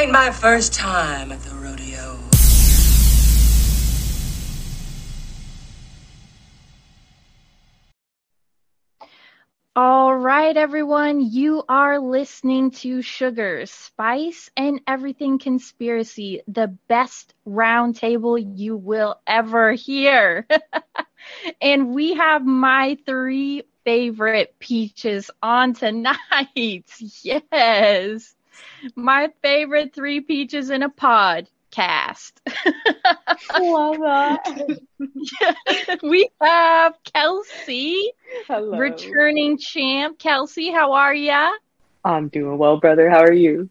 Ain't my first time at the rodeo. All right, everyone, you are listening to Sugar, Spice, and Everything Conspiracy, the best roundtable you will ever hear. and we have my three favorite peaches on tonight. Yes. My favorite three peaches in a pod cast. Love that. we have Kelsey, Hello. returning champ. Kelsey, how are ya? I'm doing well, brother. How are you?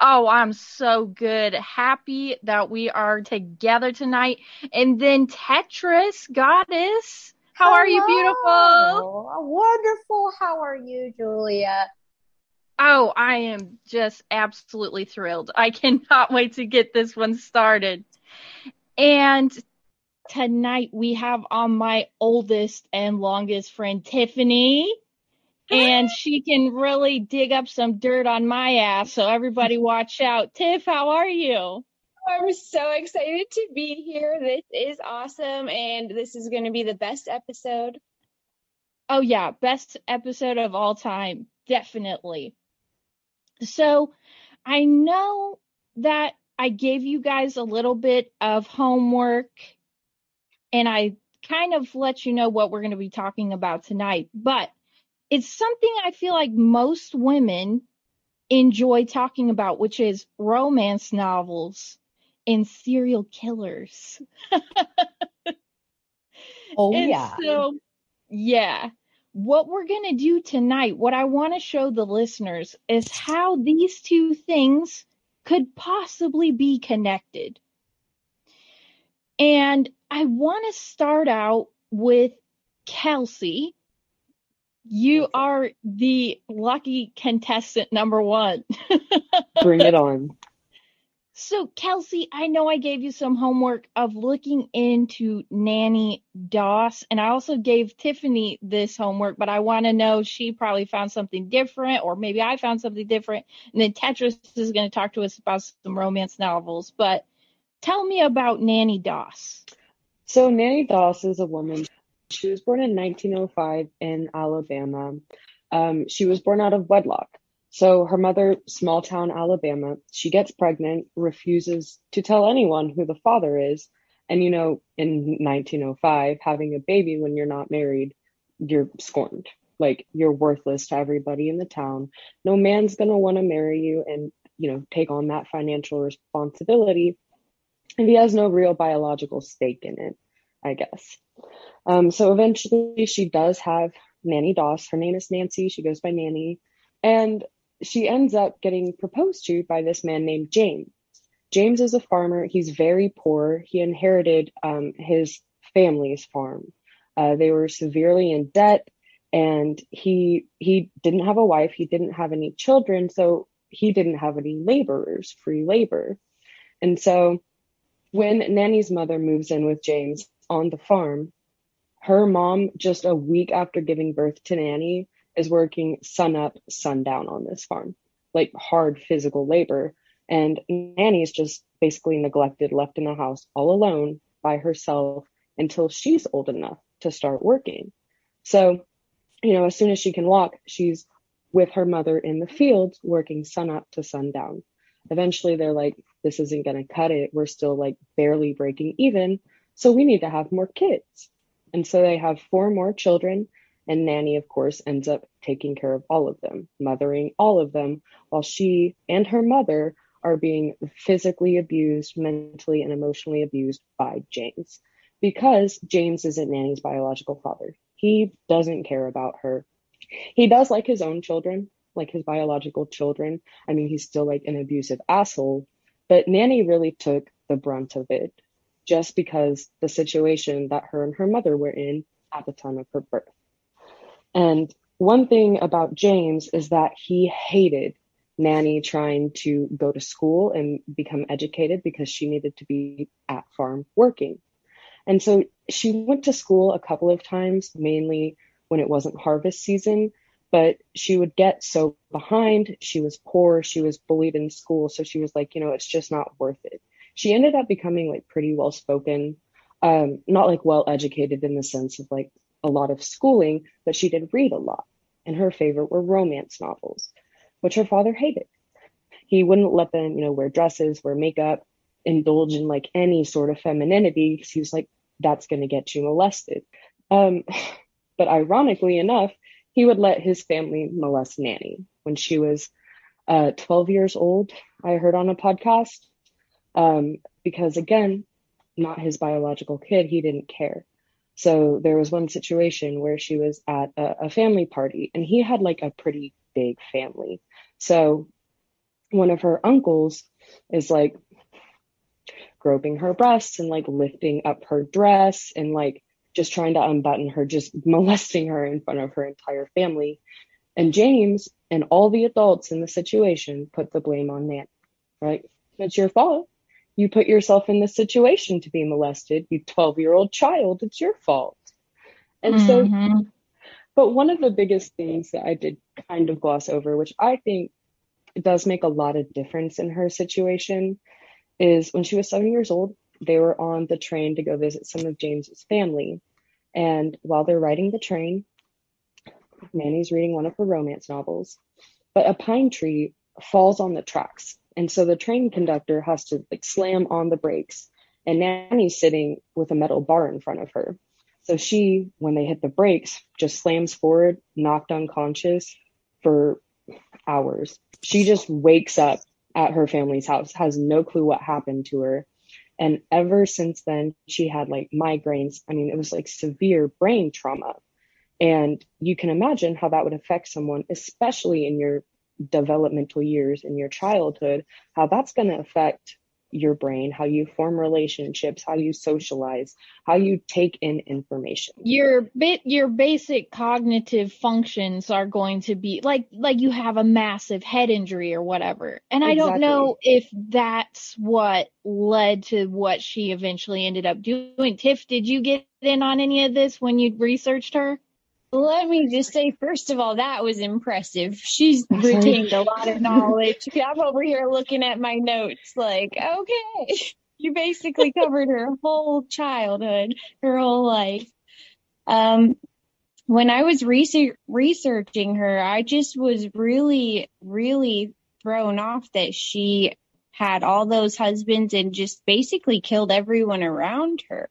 Oh, I'm so good. Happy that we are together tonight. And then Tetris Goddess, how are you, beautiful? Wonderful. How are you, Julia? Oh, I am just absolutely thrilled. I cannot wait to get this one started. And tonight we have on my oldest and longest friend, Tiffani. And she can really dig up some dirt on my ass. So everybody watch out. Tiff, how are you? I'm so excited to be here. This is awesome, and this is going to be the best episode. Oh, yeah. Best episode of all time. Definitely. So I know that I gave you guys a little bit of homework and I kind of let you know what we're going to be talking about tonight, but it's something I feel like most women enjoy talking about, which is romance novels and serial killers. Oh, And yeah. So, yeah. What we're going to do tonight, what I want to show the listeners is how these two things could possibly be connected. And I want to start out with Kelsey. You are the lucky contestant number one. Bring it on. So, Kelsey, I know I gave you some homework of looking into Nanny Doss, and I also gave Tiffani this homework, but I want to know she probably found something different, or maybe I found something different. And then Tetris is going to talk to us about some romance novels. But tell me about Nanny Doss. So Nanny Doss is a woman. She was born in 1905 in Alabama. Um, she was born out of wedlock. So her mother, small town Alabama, she gets pregnant, refuses to tell anyone who the father is. And you know, in 1905, having a baby when you're not married, you're scorned. Like you're worthless to everybody in the town. No man's gonna want to marry you and, you know, take on that financial responsibility if he has no real biological stake in it, I guess. Um, so eventually she does have Nanny Doss. Her name is Nancy. She goes by Nanny. And she ends up getting proposed to by this man named James. James is a farmer. He's very poor. He inherited um, his family's farm. Uh, they were severely in debt, and he he didn't have a wife. He didn't have any children, so he didn't have any laborers, free labor. And so, when Nanny's mother moves in with James on the farm, her mom, just a week after giving birth to Nanny, is working sun up, sundown on this farm, like hard physical labor. And Nanny's just basically neglected, left in the house all alone by herself until she's old enough to start working. So, you know, as soon as she can walk, she's with her mother in the fields working sun up to sundown. Eventually, they're like, this isn't going to cut it. We're still like barely breaking even. So we need to have more kids. And so they have four more children and Nanny, of course, ends up taking care of all of them, mothering all of them, while she and her mother are being physically abused, mentally and emotionally abused by James. Because James isn't Nanny's biological father. He doesn't care about her. He does like his own children, like his biological children. I mean, he's still like an abusive asshole, but Nanny really took the brunt of it just because the situation that her and her mother were in at the time of her birth. And one thing about James is that he hated Nanny trying to go to school and become educated because she needed to be at farm working. And so she went to school a couple of times, mainly when it wasn't harvest season, but she would get so behind. She was poor. She was bullied in school. So she was like, you know, it's just not worth it. She ended up becoming like pretty well spoken, um, not like well educated in the sense of like a lot of schooling, but she did read a lot. And her favorite were romance novels, which her father hated. He wouldn't let them, you know, wear dresses, wear makeup, indulge in like any sort of femininity because he was like, that's going to get you molested. Um, but ironically enough, he would let his family molest Nanny when she was uh, 12 years old. I heard on a podcast um, because, again, not his biological kid, he didn't care. So there was one situation where she was at a, a family party and he had like a pretty big family. So one of her uncles is like groping her breasts and like lifting up her dress and like just trying to unbutton her, just molesting her in front of her entire family. And James and all the adults in the situation put the blame on Nan, right? It's your fault. You put yourself in the situation to be molested, you 12 year old child. It's your fault. And mm-hmm. so, but one of the biggest things that I did kind of gloss over, which I think does make a lot of difference in her situation, is when she was seven years old, they were on the train to go visit some of James's family. And while they're riding the train, Nanny's reading one of her romance novels, but a pine tree falls on the tracks. And so the train conductor has to like slam on the brakes. And Nanny's sitting with a metal bar in front of her. So she, when they hit the brakes, just slams forward, knocked unconscious for hours. She just wakes up at her family's house, has no clue what happened to her. And ever since then, she had like migraines. I mean, it was like severe brain trauma. And you can imagine how that would affect someone, especially in your developmental years, in your childhood, how that's going to affect your brain, how you form relationships, how you socialize, how you take in information. Your bit your basic cognitive functions are going to be like like you have a massive head injury or whatever. And exactly. I don't know if that's what led to what she eventually ended up doing. Tiff, did you get in on any of this when you researched her? Let me just say, first of all, that was impressive. She's retained a lot of knowledge. I'm over here looking at my notes like, okay, you basically covered her whole childhood, her whole life. Um, when I was research- researching her, I just was really, really thrown off that she had all those husbands and just basically killed everyone around her.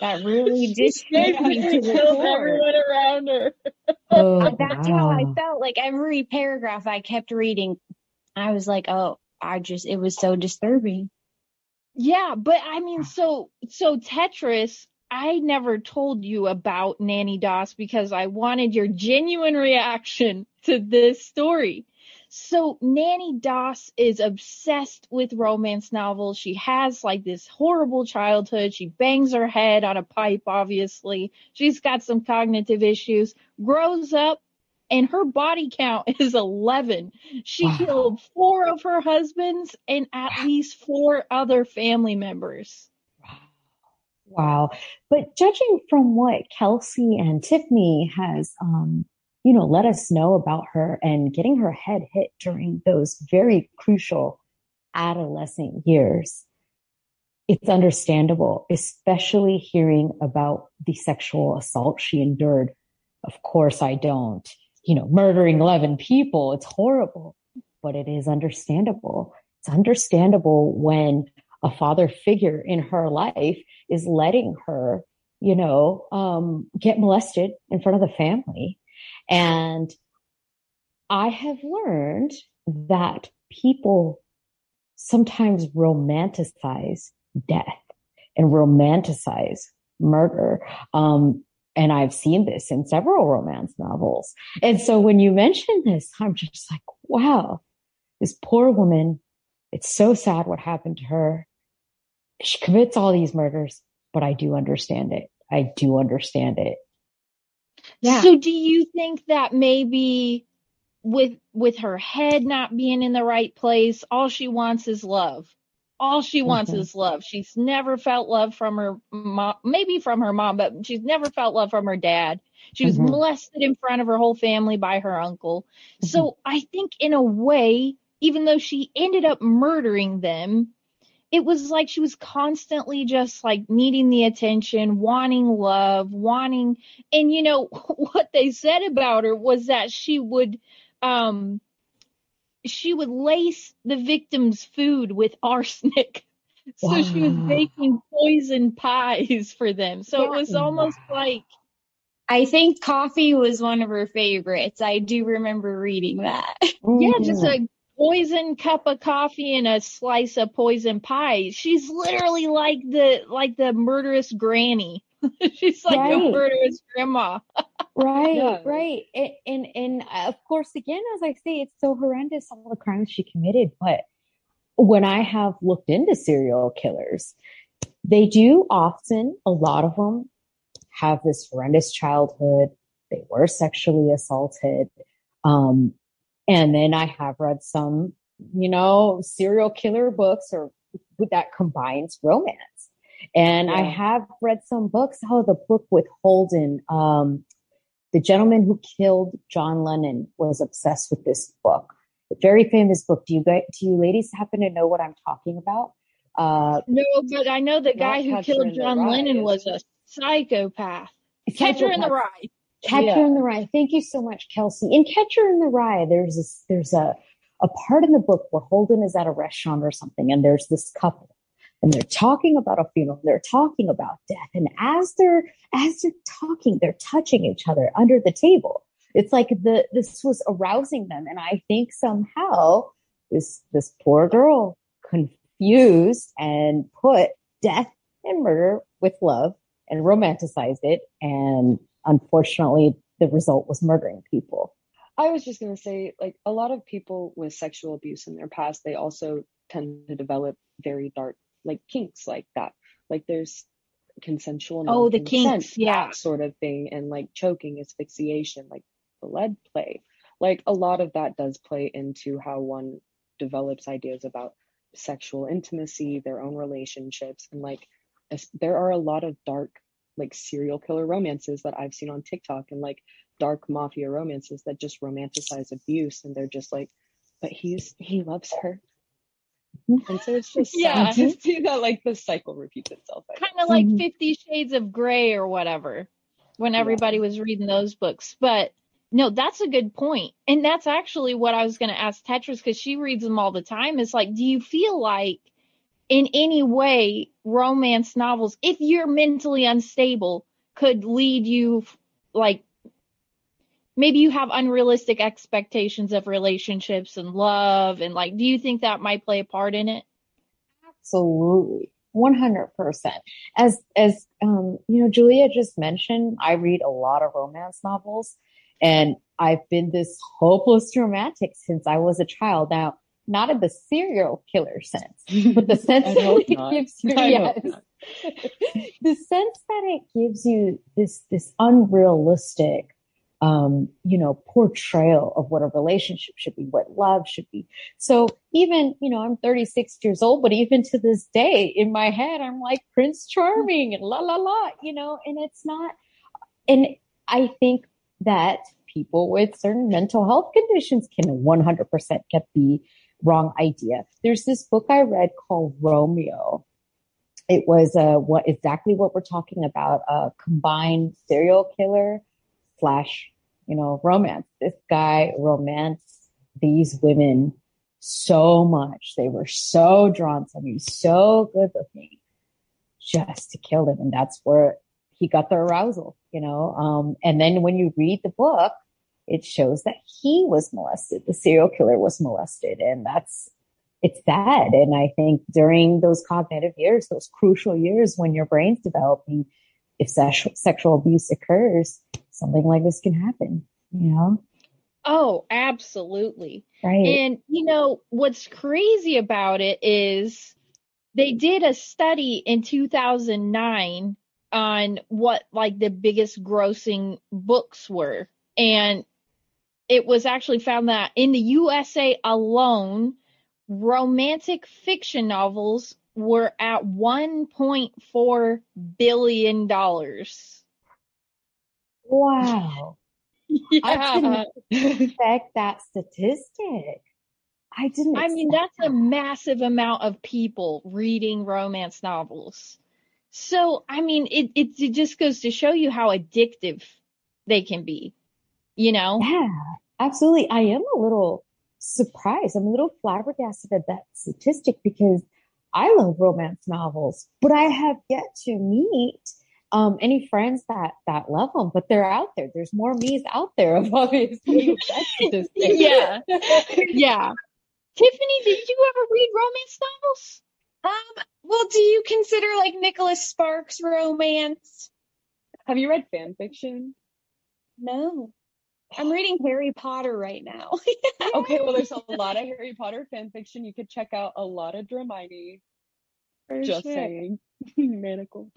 That really just basically killed everyone around her. Oh, That's wow. how I felt. Like every paragraph I kept reading, I was like, oh, I just it was so disturbing. Yeah, but I mean, so so Tetris. I never told you about Nanny Doss because I wanted your genuine reaction to this story. So Nanny Doss is obsessed with romance novels. She has like this horrible childhood. She bangs her head on a pipe, obviously. She's got some cognitive issues, grows up, and her body count is 11. She wow. killed four of her husbands and at wow. least four other family members. Wow. But judging from what Kelsey and Tiffani has um, you know, let us know about her and getting her head hit during those very crucial adolescent years. It's understandable, especially hearing about the sexual assault she endured. Of course, I don't, you know, murdering 11 people. It's horrible, but it is understandable. It's understandable when a father figure in her life is letting her, you know, um, get molested in front of the family and I have learned that people sometimes romanticize death and romanticize murder. Um, and I've seen this in several romance novels. And so when you mention this, I'm just like, wow, this poor woman, it's so sad what happened to her. She commits all these murders, but I do understand it. I do understand it. Yeah. So do you think that maybe with with her head not being in the right place, all she wants is love. All she wants Mhm. is love. She's never felt love from her mom, maybe from her mom, but she's never felt love from her dad. She was Mhm. molested in front of her whole family by her uncle. So I think in a way, even though she ended up murdering them, it was like she was constantly just like needing the attention, wanting love, wanting, and you know, what they said about her was that she would, um, she would lace the victim's food with arsenic. So she was Wow. baking poison pies for them. So it was almost like, I think coffee was one of her favorites. I do remember reading that. yeah, just Mhm. A poison cup of coffee and a slice of poison pie. She's literally like the like the murderous granny. She's like Right. the murderous grandma. Right, Yeah. right. And, and and of course, again, as I say, it's so horrendous all the crimes she committed. But when I have looked into serial killers, they do often, a lot of them have this horrendous childhood. They were sexually assaulted. Um, and then I have read some, you know, serial killer books or that combines romance. And I have read some books. Oh, the book with Holden, um, the gentleman who killed John Lennon was obsessed with this book. A very famous book. Do you guys, do you ladies happen to know what I'm talking about? Uh, No, but I know the guy who killed John Lennon was a psychopath. Catcher in the Rye. Catcher Yeah. in the Rye. Thank you so much, Kelsey. In Catcher in the Rye, there's this, there's a, a part in the book where Holden is at a restaurant or something, and there's this couple, and they're talking about a funeral. They're talking about death, and as they're as they're talking, they're touching each other under the table. It's like the this was arousing them, and I think somehow this this poor girl confused and put death and murder with love and romanticized it. And unfortunately, the result was murdering people. I was just gonna say, like a lot of people with sexual abuse in their past, they also tend to develop very dark, like kinks, like that. Like there's consensual, Oh, the kinks, yeah. sort of thing, and like choking, asphyxiation, like the lead play. Like a lot of that does play into how one develops ideas about sexual intimacy, their own relationships, and like there are a lot of dark, like serial killer romances that I've seen on TikTok, and like dark mafia romances that just romanticize abuse and they're just like but he's he loves her and so it's just Yeah. sad to see that like the cycle repeats itself Kind of like Mhm. Fifty Shades of Grey or whatever when Yeah. everybody was reading those books. But no, that's a good point. And that's actually what I was going to ask Tetris because she reads them all the time. It's like, do you feel like in any way romance novels, if you're mentally unstable, could lead you like maybe you have unrealistic expectations of relationships and love and like do you think that might play a part in it? Absolutely. 100%. As, as, um, you know, Julia just mentioned, I read a lot of romance novels and I've been this hopeless romantic since I was a child. Now, not in the serial killer sense, but the sense that it not. gives you, yes, the sense that it gives you this, this unrealistic, um, you know, portrayal of what a relationship should be, what love should be. So even, you know, I'm 36 years old, but even to this day in my head, I'm like Prince Charming and la la la, you know, and it's not, and I think that people with certain mental health conditions can 100% get the wrong idea. There's this book I read called Romeo. It was uh, what exactly what we're talking about, a combined serial killer slash, you know, romance. This guy romanced these women so much. They were so drawn to him. So good looking just to kill them. And that's where he got the arousal, you know. Um, and then when you read the book, it shows that he was molested. The serial killer was molested. And that's, it's sad. And I think during those cognitive years, those crucial years when your brain's developing, if sexual sexual abuse occurs, something like this can happen. You know, Oh, absolutely. right? And you know, what's crazy about it is they did a study in 2009 on what like the biggest grossing books were. And it was actually found that in the USA alone, romantic fiction novels were at 1.4 billion dollars. wow. I Yeah. didn't expect that statistic. I didn't. I mean, that's a massive amount of people reading romance novels. So, I mean, it, it, it just goes to show you how addictive they can be, you know? Yeah, absolutely. I am a little surprised. I'm a little flabbergasted at that statistic because I love romance novels, but I have yet to meet um, any friends that that love them. But they're out there. There's more me's out there of obviously with. Yeah. Yeah. Tiffani, did you ever read romance novels? Um, well, do you consider like Nicholas Sparks romance? Have you read fan fiction? No. I'm reading Harry Potter right now. Okay, well, there's a lot of Harry Potter fan fiction. You could check out a lot of Dramione. For Just sure. saying. Manacle.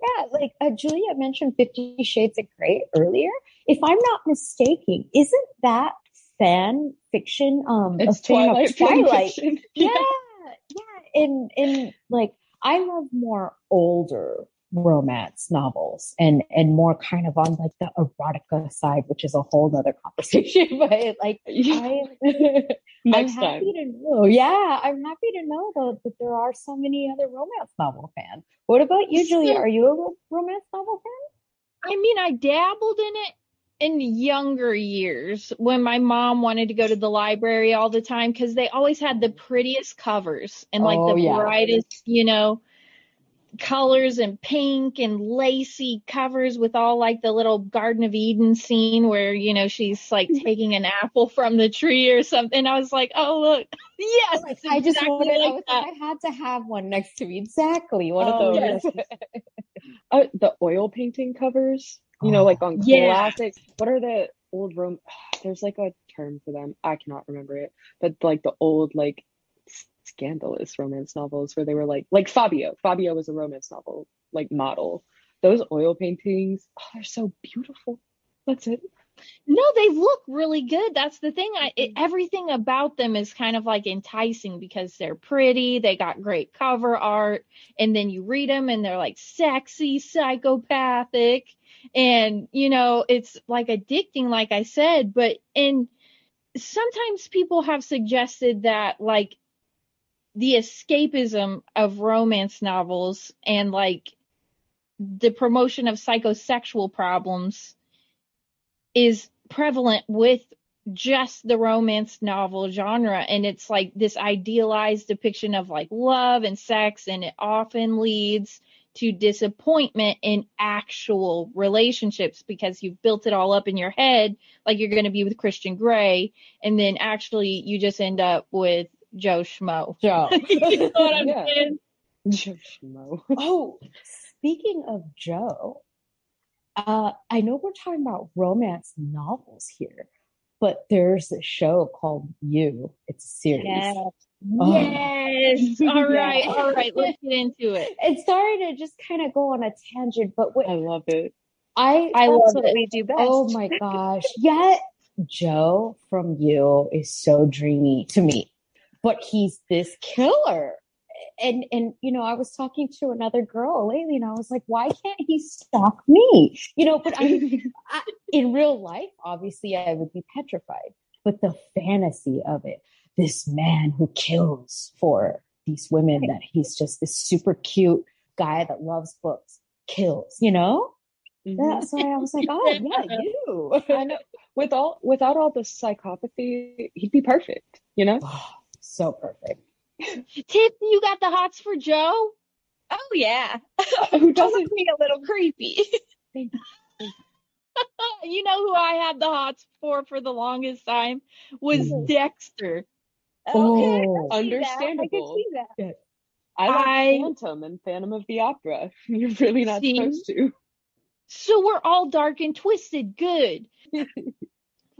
Yeah, like uh, Juliet mentioned Fifty Shades of Grey earlier. If I'm not mistaken, isn't that fan fiction um It's Twilight Twilight? fiction. Yeah, yeah. And and like I love more older romance novels and and more kind of on like the erotica side, which is a whole nother conversation. But like I I'm happy time. to know. Yeah, I'm happy to know though that there are so many other romance novel fans. What about you, Julia? Are you a romance novel fan? I mean, I dabbled in it in younger years when my mom wanted to go to the library all the time because they always had the prettiest covers and like Oh, the yeah. brightest, you know, colors and pink and lacy covers with all like the little Garden of Eden scene where, you know, she's like taking an apple from the tree or something. I was like, oh, look. Yes. it's I just exactly wanted. I like was like, I had to have one next to me. Exactly one Oh, of those. yes. Uh, the oil painting covers, you know, like on Yeah. classic. What are the old rom? There's like a term for them. I cannot remember it, but like the old like s- scandalous romance novels where they were like like Fabio. Fabio was a romance novel like model. Those oil paintings, oh, they're so beautiful. That's it. No, they look really good. That's the thing. I it, mm-hmm. everything about them is kind of like enticing because they're pretty. They got great cover art, and then you read them and they're like sexy, psychopathic, and you know it's like addicting, like I said. But and sometimes people have suggested that like the escapism of romance novels and like the promotion of psychosexual problems is prevalent with just the romance novel genre. And it's like this idealized depiction of like love and sex and it often leads to disappointment in actual relationships because you've built it all up in your head like you're going to be with Christian Grey and then actually you just end up with Joe Schmo. Joe. you know what I'm Yeah. saying? Joe Schmo. Oh, speaking of Joe, uh, I know we're talking about romance novels here, but there's a show called You. It's a series. Yeah. Oh. Yes. All right. Yeah. All right. Let's get into it. It's starting to just kind of go on a tangent, but what I love it. I I love what it. we do best. Oh my gosh. Yet Joe from You is so dreamy to me. But he's this killer. And and you know, I was talking to another girl lately and I was like, why can't he stalk me? You know, but I, I in real life, obviously I would be petrified. But the fantasy of it, this man who kills for these women that he's just this super cute guy that loves books, kills, you know? Mhm. That's why I was like, oh yeah, you. I know. With all without all the psychopathy, he'd be perfect. You know. so perfect. Tip, you got the hots for Joe? Oh yeah. Who doesn't? makes me a little creepy. you know who I had the hots for for the longest time was. Dexter. Okay, Oh, I can that. I understandable. can see that. I like I- Phantom and Phantom of the Opera. You're really not See? supposed to. So we're all dark and twisted. Good.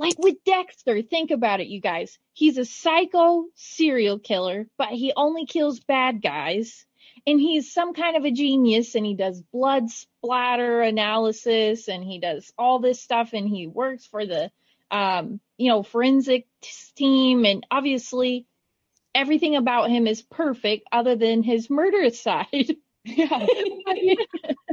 Like with Dexter, think about it, you guys. He's a psycho serial killer, but he only kills bad guys. And he's some kind of a genius and he does blood splatter analysis and he does all this stuff and he works for the um, you know, forensic team and obviously everything about him is perfect other than his murderous side. Yeah.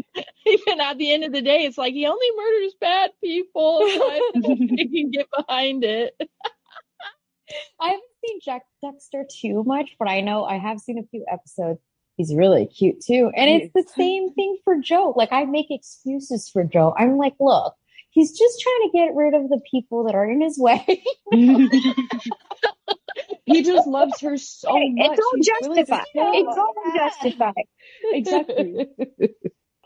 Even at the end of the day, it's like he only murders bad people. I he can get behind it. I haven't seen Jack Dexter too much, but I know I have seen a few episodes. He's really cute too. And it's the same thing for Joe. Like I make excuses for Joe. I'm like, look, he's just trying to get rid of the people that are in his way. he just loves her so much. it's all He's really justified. just- It's all justified. Exactly.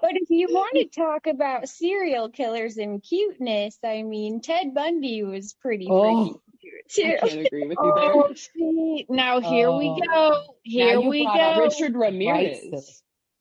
But if you want to talk about serial killers and cuteness, I mean, Ted Bundy was pretty oh, freaky Oh, too. I can't agree with you oh, there. Oh, see, now here we Oh. go. Here you we go. Richard Ramirez. Right.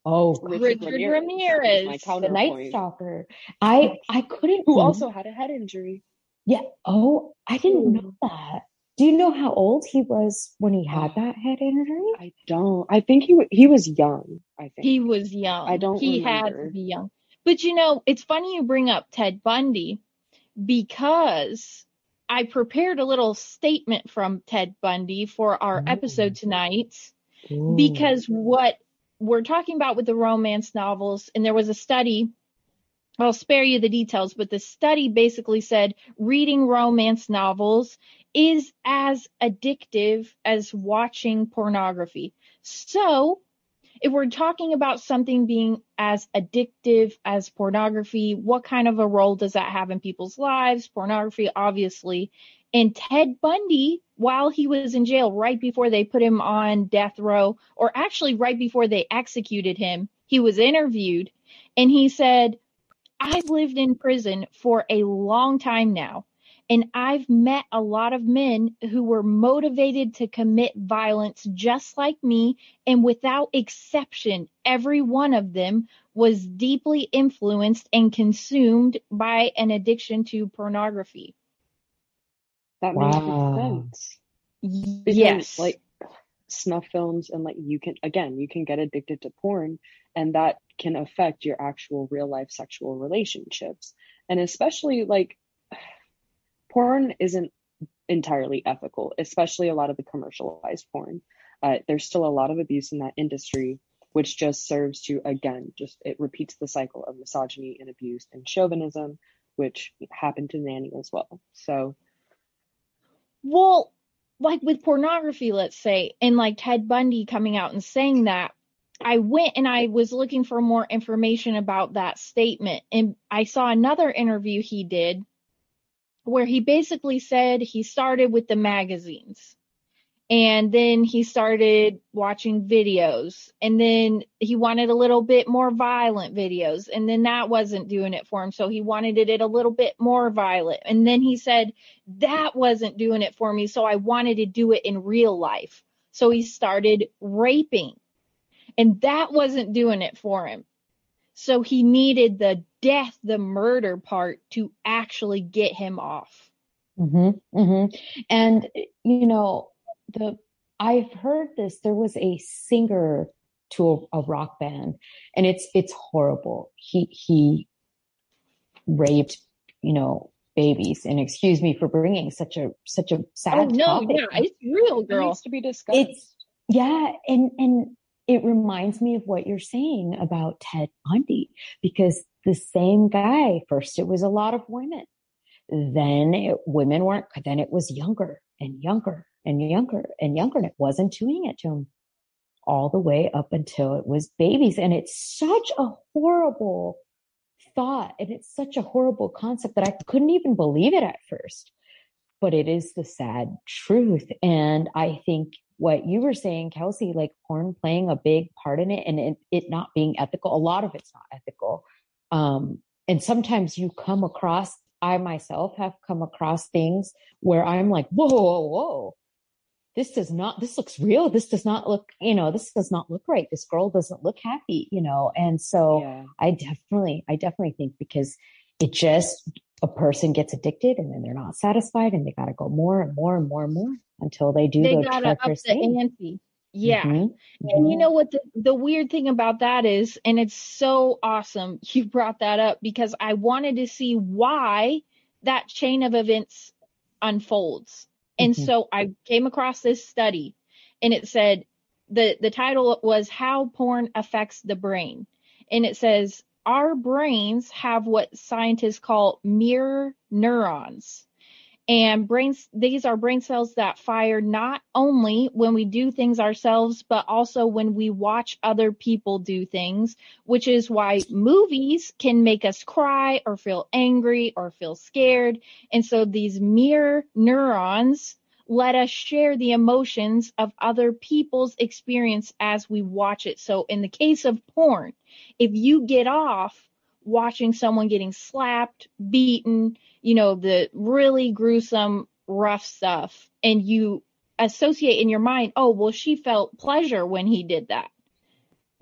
Oh, Richard Ramirez. My the counterpoint. Night Stalker. I I couldn't. Who also had a head injury. Yeah. Oh, I didn't know that. Do you know how old he was when he had oh, that head injury? I don't. I think he wa- he was young. I think He was young. I don't He had to be young. But you know, it's funny you bring up Ted Bundy because I prepared a little statement from Ted Bundy for our Ooh. episode tonight Ooh. because what we're talking about with the romance novels, and there was a study. I'll spare you the details, but the study basically said reading romance novels is as addictive as watching pornography. So, if we're talking about something being as addictive as pornography, what kind of a role does that have in people's lives? Pornography, obviously. And Ted Bundy, while he was in jail, right before they put him on death row, or actually right before they executed him, he was interviewed and he said, I've lived in prison for a long time now, and I've met a lot of men who were motivated to commit violence just like me, and without exception, every one of them was deeply influenced and consumed by an addiction to pornography. that makes sense. Because, Yes. like snuff films and like you can again you can get addicted to porn and that can affect your actual real life sexual relationships and especially like porn isn't entirely ethical especially a lot of the commercialized porn uh, there's still a lot of abuse in that industry which just serves to again just it repeats the cycle of misogyny and abuse and chauvinism which happened to nanny as well so Well, like with pornography, let's say, and like Ted Bundy coming out and saying that, I went and I was looking for more information about that statement. And I saw another interview he did where he basically said he started with the magazines and then he started watching videos and then he wanted a little bit more violent videos and then that wasn't doing it for him. So he wanted it a little bit more violent. And then he said that wasn't doing it for me so i wanted to do it in real life. So he started raping and that wasn't doing it for him so he needed the death the murder part to actually get him off Mm-hmm, mm-hmm. And you know, the I've heard this. There was a singer to a, a rock band, and it's it's horrible. He he raped, you know, babies. And excuse me for bringing such a such a sad oh no topic. yeah it's real it girl needs to be discussed It's yeah, and and it reminds me of what you're saying about Ted Bundy because the same guy. First, it was a lot of women. Then it, women weren't. Then it was younger and younger and younger and younger, and it wasn't doing it to him all the way up until it was babies. And it's such a horrible thought, and it's such a horrible concept that I couldn't even believe it at first but it is the sad truth. And I think what you were saying, Kelsey, like porn playing a big part in it and it, it not being ethical, a lot of it's not ethical. Um, and sometimes you come across, I myself have come across things where I'm like, whoa, whoa, whoa. this does not, this looks real. This does not look, you know, this does not look right. This girl doesn't look happy, you know? And so Yeah. I definitely, I definitely think because it just, a person gets addicted and then they're not satisfied and they got to go more and more and more and more until they do They the gotta up the ante. Yeah. Mhm, And you mhm. know what the, the weird thing about that is, and it's so awesome you brought that up because I wanted to see why that chain of events unfolds. And Mhm. so I came across this study and it said the the title was how porn affects the brain. And it says our brains have what scientists call mirror neurons. And brains these are brain cells that fire not only when we do things ourselves but also when we watch other people do things which is why movies can make us cry or feel angry or feel scared. And so these mirror neurons let us share the emotions of other people's experience as we watch it so in the case of porn if you get off watching someone getting slapped, beaten, you know, the really gruesome, rough stuff, and you associate in your mind, oh, well, she felt pleasure when he did that.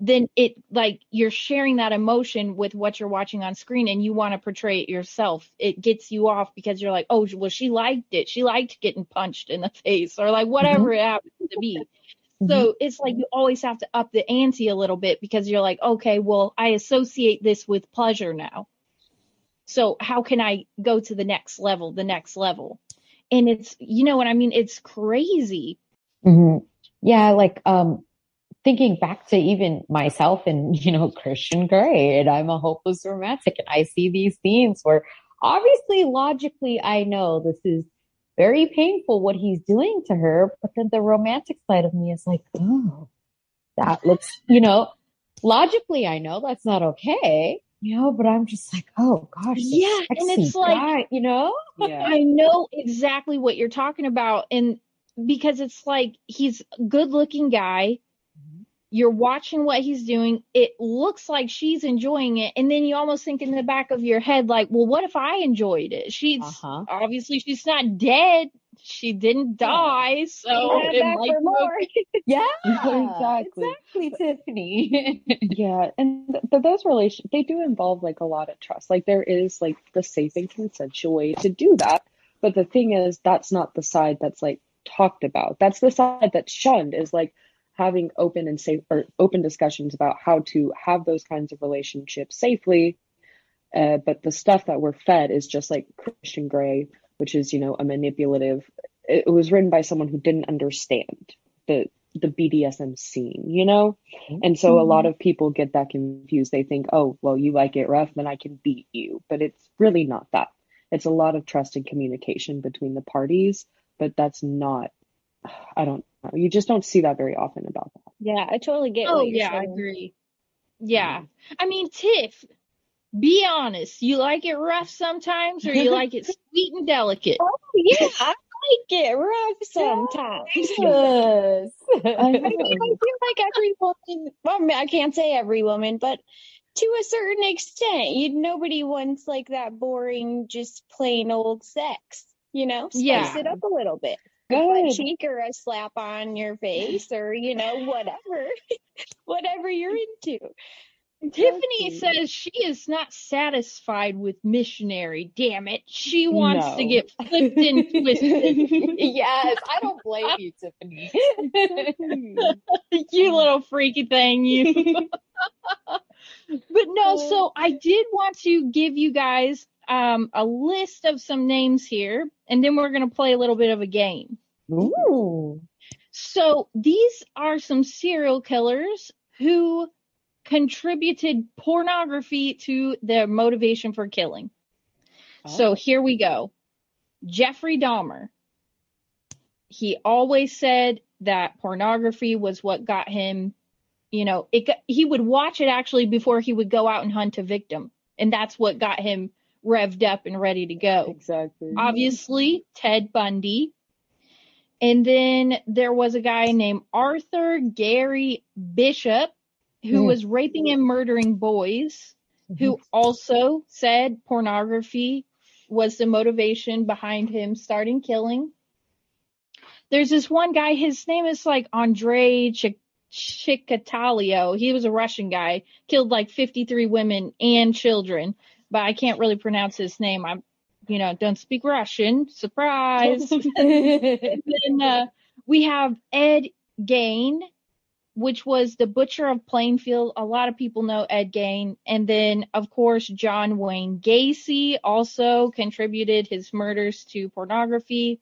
Then it like you're sharing that emotion with what you're watching on screen and you want to portray it yourself. It gets you off because you're like, oh, well, she liked it. She liked getting punched in the face or like whatever it happens to be. So it's like you always have to up the ante a little bit because you're like, okay, well, I associate this with pleasure now. So how can I go to the next level, the next level? And it's, you know what I mean? It's crazy. Mhm. Yeah, like um thinking back to even myself and you know Christian Grey and I'm a hopeless romantic and I see these themes where obviously logically I know this is very painful what he's doing to her, but then the romantic side of me is like, oh, that looks, you know, logically I know that's not okay, you know, but I'm just like, oh gosh, Yeah, and it's like- you know? Yeah. I know exactly what you're talking about. And because it's like he's a good looking guy. You're watching what he's doing. It looks like she's enjoying it. And then you almost think in the back of your head, like, well, what if I enjoyed it? She's Uh-huh. obviously she's not dead. She didn't die. So Come it might be okay. Yeah, Exactly. exactly, Tiffani. Yeah, and th- but those relations they do involve like a lot of trust. Like there is like the safe and consensual way to do that. But the thing is, that's not the side that's like talked about. That's the side that's shunned. Is like having open and safe or open discussions about how to have those kinds of relationships safely. Uh, but the stuff that we're fed is just like Christian Grey, which is you know a manipulative. It, it was written by someone who didn't understand the the BDSM scene, you know. And so a lot of people get that confused. They think, oh, well, you like it rough, then I can beat you. But it's really not that. It's a lot of trust and communication between the parties, but that's not, I don't. Oh, you just don't see that very often about that. Yeah, I totally get Oh what you're yeah, I agree. Yeah. I mean, Tiff, be honest. You like it rough sometimes or you like it sweet and delicate? Oh yeah, I like it rough sometimes. Yes. I mean, I feel like every woman, well, I mean, I can't say every woman, but to a certain extent, you nobody wants like that boring, just plain old sex. You know, spice Yeah. it up a little bit. Go a cheek or a slap on your face, or you know, whatever, whatever you're into. Tiffani says she is not satisfied with missionary. Damn it. She wants to get flipped and twisted. yes, I don't blame you, Tiffani. you little freaky thing, you. but no, so I did want to give you guys um, a list of some names here, and then we're going to play a little bit of a game. Ooh. So these are some serial killers who contributed pornography to their motivation for killing. So here we go. Jeffrey Dahmer. He always said that pornography was what got him, you know, it he would watch it actually before he would go out and hunt a victim. And that's what got him revved up and ready to go. Exactly. Obviously, Ted Bundy. And then there was a guy named Arthur Gary Bishop who Hmm. was raping and murdering boys, who also said pornography was the motivation behind him starting killing. there's this one guy, his name is like Andre Ch- Chikatalio. He was a Russian guy, killed like 53 women and children, but I can't really pronounce his name. I'm, you know, don't speak Russian. Surprise. and then uh, we have Ed Gain, which was the butcher of Plainfield. A lot of people know Ed Gain. And then, of course, John Wayne Gacy also contributed his murders to pornography.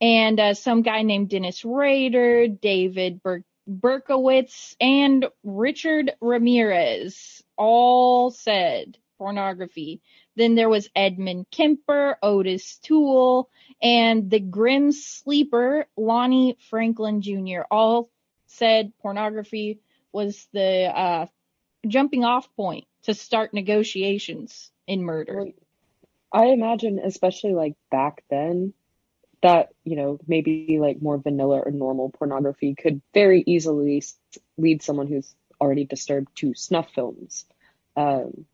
And uh, some guy named Dennis Rader, David Ber- Berkowitz, and Richard Ramirez all said pornography. Then there was Edmund Kemper, Otis Toole, and the Grim Sleeper, Lonnie Franklin Jr. All said pornography was the uh, jumping off point to start negotiations in murder. I imagine, especially like back then, that you know maybe like more vanilla or normal pornography could very easily lead someone who's already disturbed to snuff films, um,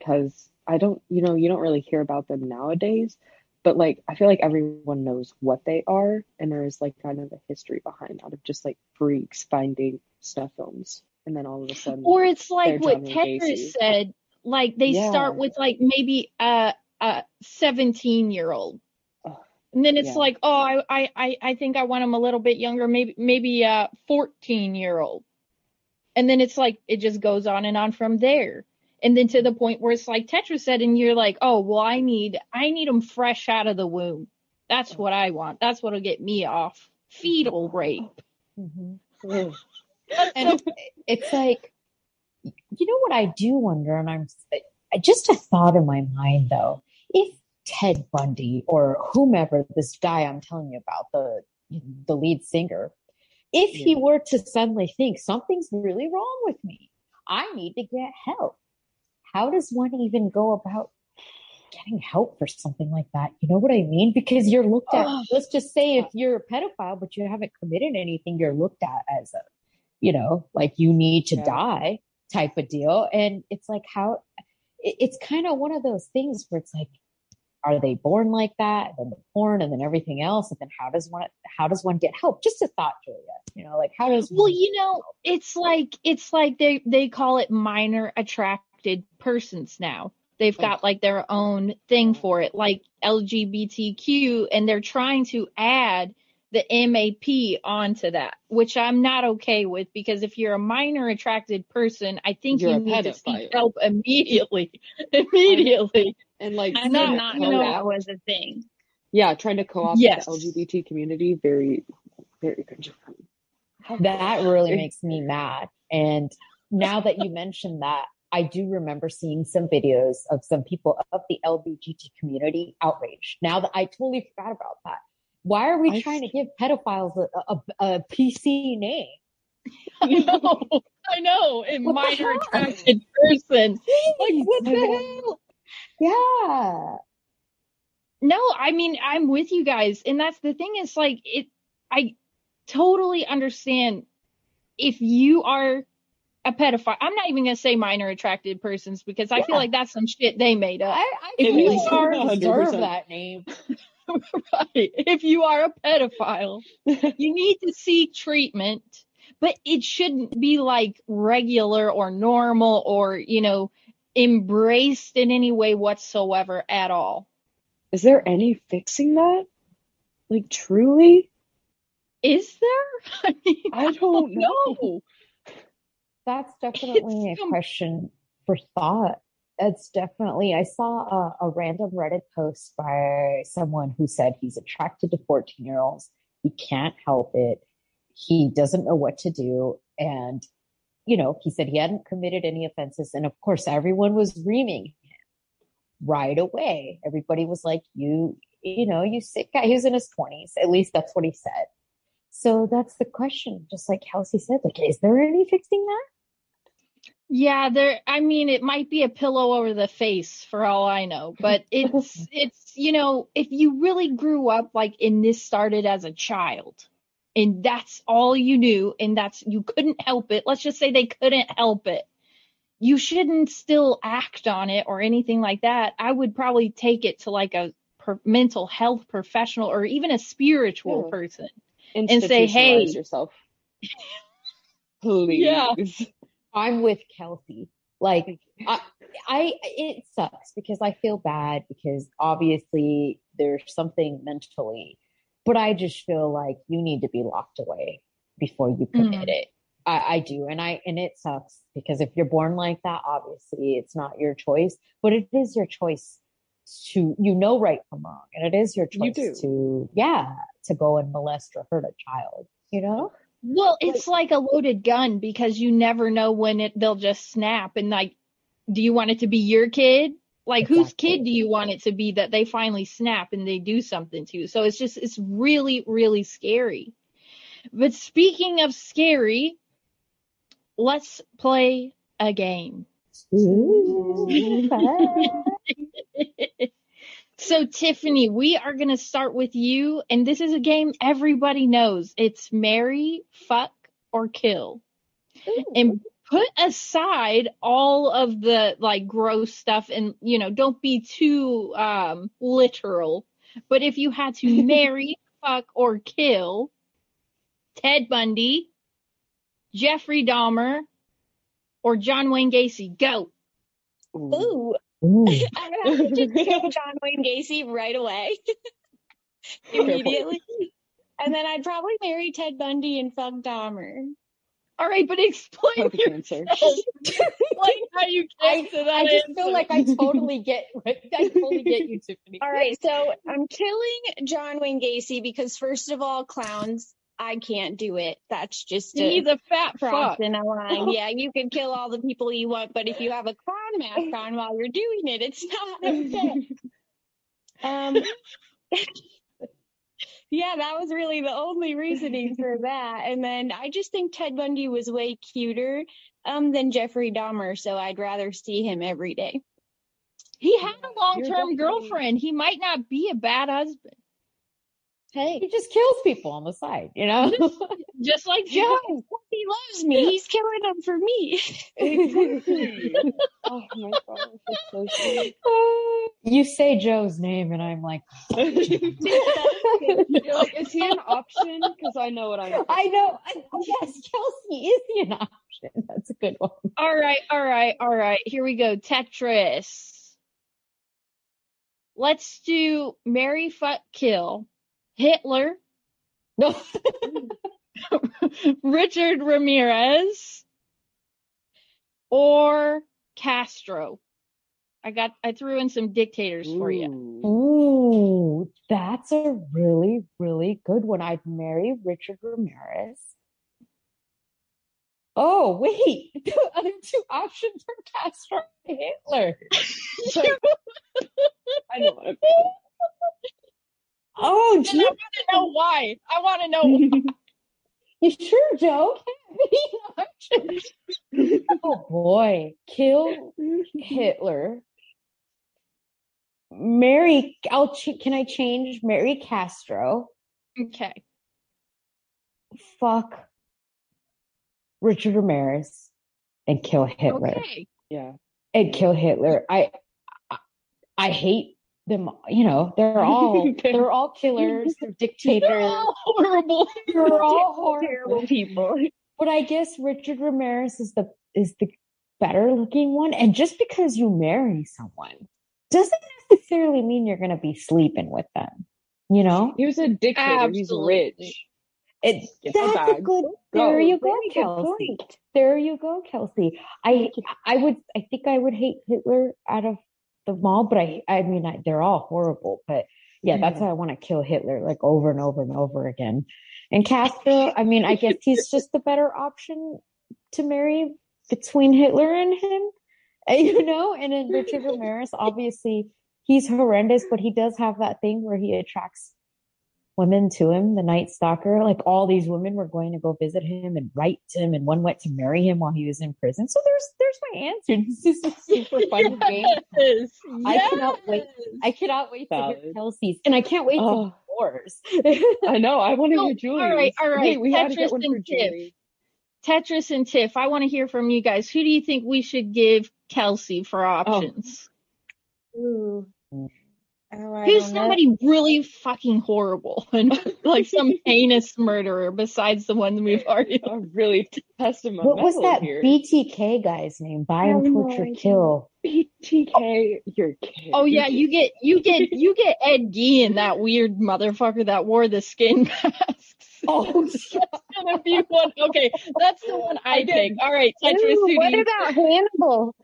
because I don't, you know, you don't really hear about them nowadays. But like, I feel like everyone knows what they are, and there is like kind of a history behind out of just like freaks finding snuff films, and then all of a sudden, Or it's like what Tetris said, like they Yeah. start with like maybe a a 17 year old. And then it's yeah. like, oh, I, I, I, think I want him a little bit younger, maybe, maybe a 14 year old. And then it's like, it just goes on and on from there. And then to the point where it's like Tetris said, and you're like, oh, well, I need, I need them fresh out of the womb. That's what I want. That's what'll get me off. Fetal rape. Mhm. And it's like, you know what I do wonder, and I'm just a thought in my mind though. If Ted Bundy or whomever this guy I'm telling you about, the the lead singer, if he were to suddenly think something's really wrong with me, I need to get help. How does one even go about getting help for something like that? You know what I mean? Because you're looked at, Ugh. let's just say if you're a pedophile, but you haven't committed anything, you're looked at as a, you know, like you need to Yeah. die type of deal. And it's like how, it- it's kind of one of those things where it's like, are they born like that? And then the porn and then everything else. And then how does one, how does one get help? Just a thought, Julia, you know, like how does Well, you know, it's like it's like they they call it minor attracted persons now. They've got like their own thing for it, like LGBTQ, and they're trying to add the MAP onto that, which I'm not okay with because if you're a minor attracted person, I think You're you a need to seek help immediately. Immediately. And like, I did Not- not know know- that was a thing. yeah, trying to co-opt Yes. the LGBT community, very, very good. That really makes me mad. And now that you mentioned that, I do remember seeing some videos of some people of the LGBT community outraged. Now that I totally forgot about that. Why are we I- trying to give pedophiles a, a, a PC name? I know. I know. A What minor attracted person. Like, what the hell? Yeah. No, I mean, I'm with you guys. And that's the thing is like it I totally understand if you are a pedophile. I'm not even going to say minor attracted persons because I feel like that's some shit they made up. I, I If you we are deserve that name. right. If you are a pedophile, you need to seek treatment, but it shouldn't be like regular or normal or, you know, embraced in any way whatsoever at all. Is there any fixing that? Like, truly? Is there? I mean, I don't know. That's definitely a question for thought. It's definitely, I saw a, a random Reddit post by someone who said he's attracted to 14 year olds. He can't help it. He doesn't know what to do. And, you know, he said he hadn't committed any offenses. And of course, everyone was reaming him right away. Everybody was like, you, you know, you sick guy. He was in his 20s. At least that's what he said. So that's the question. Just like Kelsey said, like, is there any fixing that? Yeah, there I mean it might be a pillow over the face for all I know, but it's it's you know, if you really grew up like and this started as a child and that's all you knew and that's you couldn't help it. Let's just say they couldn't help it. You shouldn't still act on it or anything like that. I would probably take it to like a per- mental health professional or even a spiritual Yeah. person and say, hey, yourself. Please. Yeah. I'm with Kelsey. Like I, I it sucks because I feel bad because obviously there's something mentally, but I just feel like you need to be locked away before you commit Mhm. it. I, I do, and I and it sucks because if you're born like that, obviously it's not your choice, but it is your choice to you know right from wrong, and it is your You choice do. to yeah to go and molest or hurt a child. You know. Well, it's like a loaded gun because you never know when it they'll just snap and like do you want it to be your kid? Like whose kid do you want it to be that they finally snap and they do something to? So it's just it's really really scary. But speaking of scary, let's play a game. So Tiffani, we are going to start with you and this is a game everybody knows. It's marry, fuck or kill. And put aside all of the like gross stuff and you know, don't be too um literal. But if you had to marry, fuck or kill Ted Bundy, Jeffrey Dahmer or John Wayne Gacy, go. Ooh. Ooh. I would have to just kill John Wayne Gacy right away. Immediately. And then I'd probably marry Ted Bundy and fuck Dahmer. All right, but explain Perfect yourself. explain how you I, to that I just answer. feel like I totally get I totally get you, Tiffani. All right, so I'm killing John Wayne Gacy because first of all, clowns, I can't do it. That's just a He's a fat cross fuck. in a line. Yeah, you can kill all the people you want, but if you have a clown mask on while you're doing it, it's not okay. Um, yeah, that was really the only reasoning for that. And then I just think Ted Bundy was way cuter um than Jeffrey Dahmer, so I'd rather see him every day. He had a long term girlfriend. He might not be a bad husband. He just kills people on the side, you know? Just like Joe. He loves me. He's killing them for me. oh my gosh, that's so sweet. Oh. you say Joe's name, and I'm like, oh, You're like, is he an option? Because I know what I'm. I know. I, yes, Kelsey is he an option. That's a good one. All right, all right, all right. Here we go. Tetris. Let's do marry Fuck Kill. Hitler. No. Richard Ramirez. Or Castro. I got I threw in some dictators for you. Ooh. Ooh, that's a really, really good one. I'd marry Richard Ramirez. Oh, wait. The other two options are Castro and Hitler. I know. what I'm- Oh, And I want to know why. I want to know why. You sure, Joe? Can't be an option. oh boy, kill Hitler. marry, I'll ch- can I change marry Castro? Okay. Fuck Richard Ramirez and kill Hitler. Okay. Yeah. And kill Hitler. I, I I hate them. You know, they're all they're all killers. They're dictators. Oh, horrible. They're all horrible. Terrible people. But I guess Richard Ramirez is the is the better looking one. And just because you marry someone doesn't necessarily mean you're gonna be sleeping with them. You know? He was a dictator. He's rich. It, that's a bag. good there you go, Very Kelsey. There you go, Kelsey. I I would I think I would hate Hitler out of the mall, but I I mean I, they're all horrible. But yeah, that's mm-hmm. why I want to kill Hitler like over and over and over again. And Castro, I mean, I guess he's just the better option to marry between Hitler and him, you know. And then Richard Ramirez, obviously, he's horrendous, but he does have that thing where he attracts women to him, the Night Stalker. Like all these women were going to go visit him and write to him, and one went to marry him while he was in prison. So there's there's my answer. This is a super fun game. Yes. I cannot wait. I cannot wait to hear Kelsey's, and I can't wait to Oh. hear yours. I know. I want to No, hear Julie's. all right, all right. Wait, we had to get one for and Tiff. Tetris and Tiff, I want to hear from you guys. Who do you think we should give Kelsey for oh. options? Ooh. Mm. Oh, Who's don't know. somebody really fucking horrible and like some heinous murderer besides the ones we've already. I'm really testing my What was that here. BTK guy's name? Buy have and no torture, kill. BTK, you're kidding. Oh yeah, you get you get you get Ed Gein, that weird motherfucker that wore the skin masks. Oh, that's gonna be one. Okay, that's the one I get- pick. All right, Tetris. Ooh, what about Hannibal?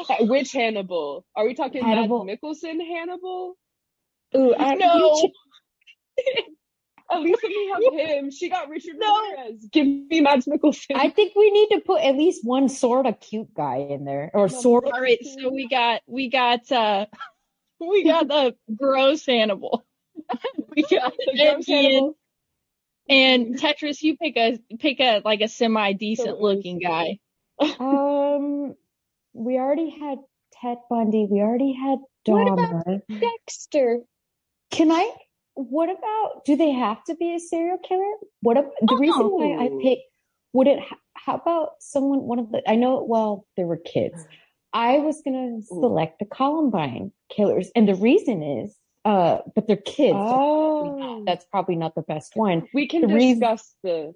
Which Hannibal? Are we talking Hannibal. Mads Mikkelsen Hannibal? Ooh, I, know. At least let me have him. She got Richard No. Ramirez. Give me Mads Mikkelsen. I think we need to put at least one sort of cute guy in there, or sort of. All right, so we got we got uh we got the gross Hannibal. we got gross Hannibal. And Tetris, you pick a pick a like a semi decent looking guy. Um, we already had Ted Bundy. We already had What about- Dexter. Can I? What about? Do they have to be a serial killer? What the reason why I Oh. picked? Would it? How about someone? One of the. I know. Well, there were kids. I was gonna select the Columbine killers, and the reason is, uh, but they're kids. so Oh. that's probably not the best one. We can the reason- discuss the.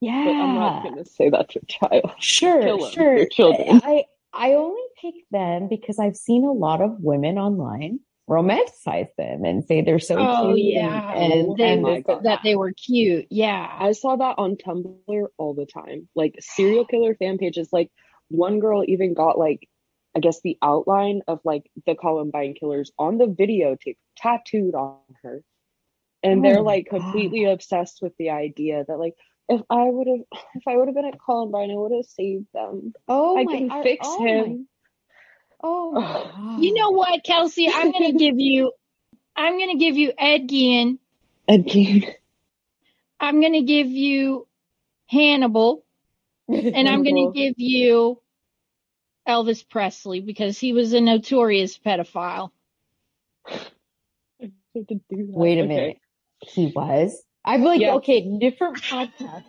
Yeah. But I'm not going to say that to a child. Sure, sure. They're children. I I only pick them because I've seen a lot of women online romanticize them and say they're so Oh cute yeah, and, and, they, and oh my this God. and that that. they were cute. Yeah. I saw that on Tumblr all the time. Like serial killer fan pages. Like one girl even got like, I guess the outline of like the Columbine killers on the videotape tattooed on her. And Oh they're my like God. completely obsessed with the idea that like if I would have if I would have been at Columbine, I would have saved them. Oh I my can I- fix oh my- him. oh my God. You know what, Kelsey? I'm gonna give you I'm gonna give you Ed Gein. And Keen. I'm gonna give you Hannibal. And I'm gonna give you Elvis Presley because he was a notorious pedophile. Wait a Okay. minute. He was. I'm like, Yeah. okay, different podcast.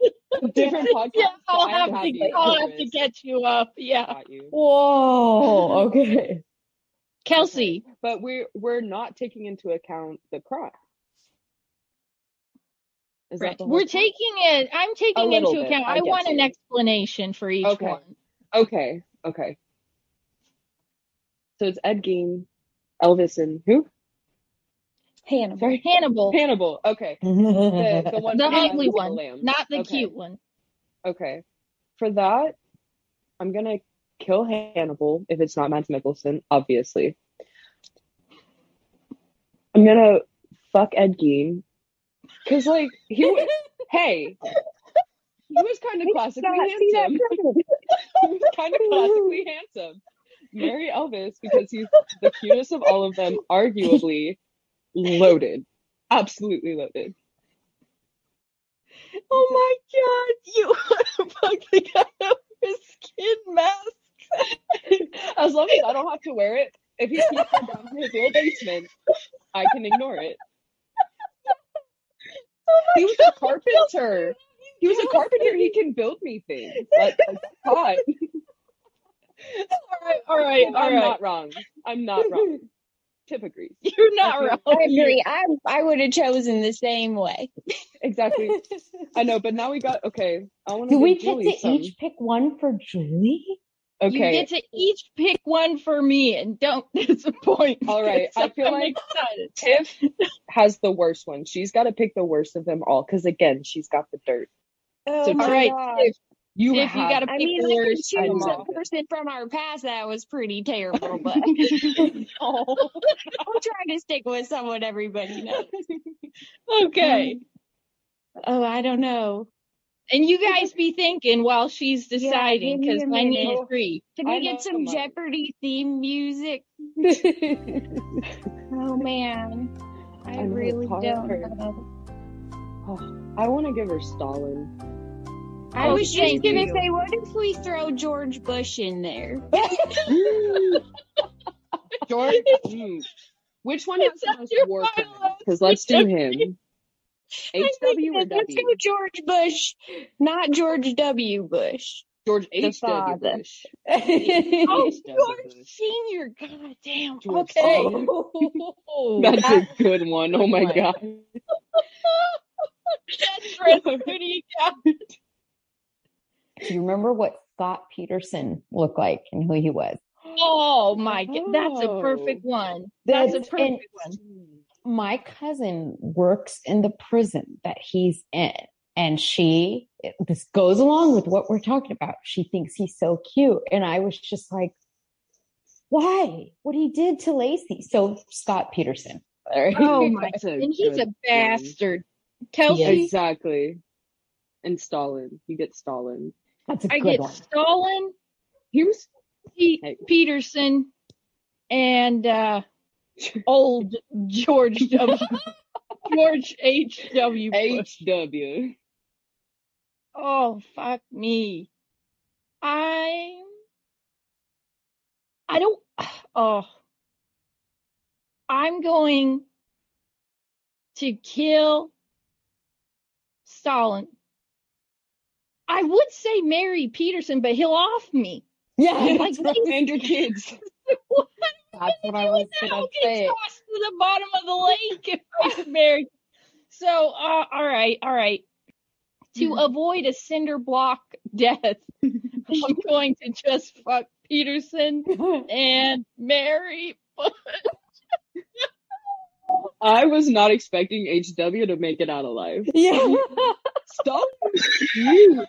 Different podcast. Yeah, I'll but I'm have happy to I'll have to get you up. Yeah. You. Whoa. Okay. Kelsey, But we're we're not taking into account the crime. Is right. that we're point? taking it I'm taking into bit, account I I get want an explanation for each Okay. one. Okay, okay. So it's Ed Gein, Elvis, and who? Hannibal. Sorry, Hannibal, Hannibal. Okay, the the one the ugly Silence of the one, Lambs. not the Okay, cute one. Okay, for that, I'm gonna kill Hannibal if it's not Mads Mikkelsen, obviously. I'm gonna fuck Ed Gein, cause like he, was, hey, he was kind of classically Not handsome. coming. he was kind of classically handsome. Marry Elvis because he's the cutest of all of them, arguably loaded, absolutely loaded. Oh my god, you fuck the guy with his skin mask. As long as I don't have to wear it, if he keeps it down in his little basement, I can ignore it. Oh he was a carpenter. He was a carpenter. He can build me things. Like, like hot. All right, all right, all I'm right. not wrong. I'm not wrong. Tip agrees. You're not I wrong. I agree. I I would have chosen the same way. Exactly. I know, but now we got okay. I want to Do we get Julie to some. each pick one for Julie? You Okay. get to each pick one for me and don't disappoint. All right, I feel I'm like- excited. Tiff has the worst one. She's got to pick the worst of them all because again, she's got the dirt. Oh So All right, God. Tiff, You Tiff, you gotta I pick mean, I could choose a person from our past that was pretty terrible, but oh. I'm trying to stick with someone everybody knows. Okay. Um, oh, I don't know. And you guys be thinking while she's deciding give me because a I need minute. three. Can I we know get some mine. Jeopardy theme music? Oh man, I, I know, really don't know. Oh, I want to give her Stalin. I was just thank gonna say, what if we throw George Bush in there? George. Mm. Which one has Is the that most your war Because let's do him. HW or that- Let's W? go George Bush, not George W. Bush. George H. W. Bush. Oh, George Bush. Senior. God damn. George Okay. Senior. That's a good one. Oh my one. god. That's Chris. Who do you got? Do you remember what Scott Peterson looked like and who he was? Oh my god, that's a perfect Oh. one. That's a perfect one. My cousin works in the prison that he's in, and she, this goes along with what we're talking about. She thinks he's so cute. And I was just like, why? What he did to Laci. So Scott Peterson. Oh my, god, and he's a one. bastard. Kelsey, Exactly. And Stalin. You get Stalin. That's a I good get one. Stalin, He was Pete Hey. Peterson, and uh old George W. George H. W. Bush. HW. Oh fuck me. I I don't oh I'm going to kill Stalin. I would say marry Peterson, but he'll off me. Yeah, Like, that's right. And your kids. That's what I was gonna I'll get say. tossed to the bottom of the lake if I get married. So, uh, all right, all right. To avoid a cinder block death, I'm going to just fuck Peterson and marry. I was not expecting HW to make it out alive. Yeah. Was cute.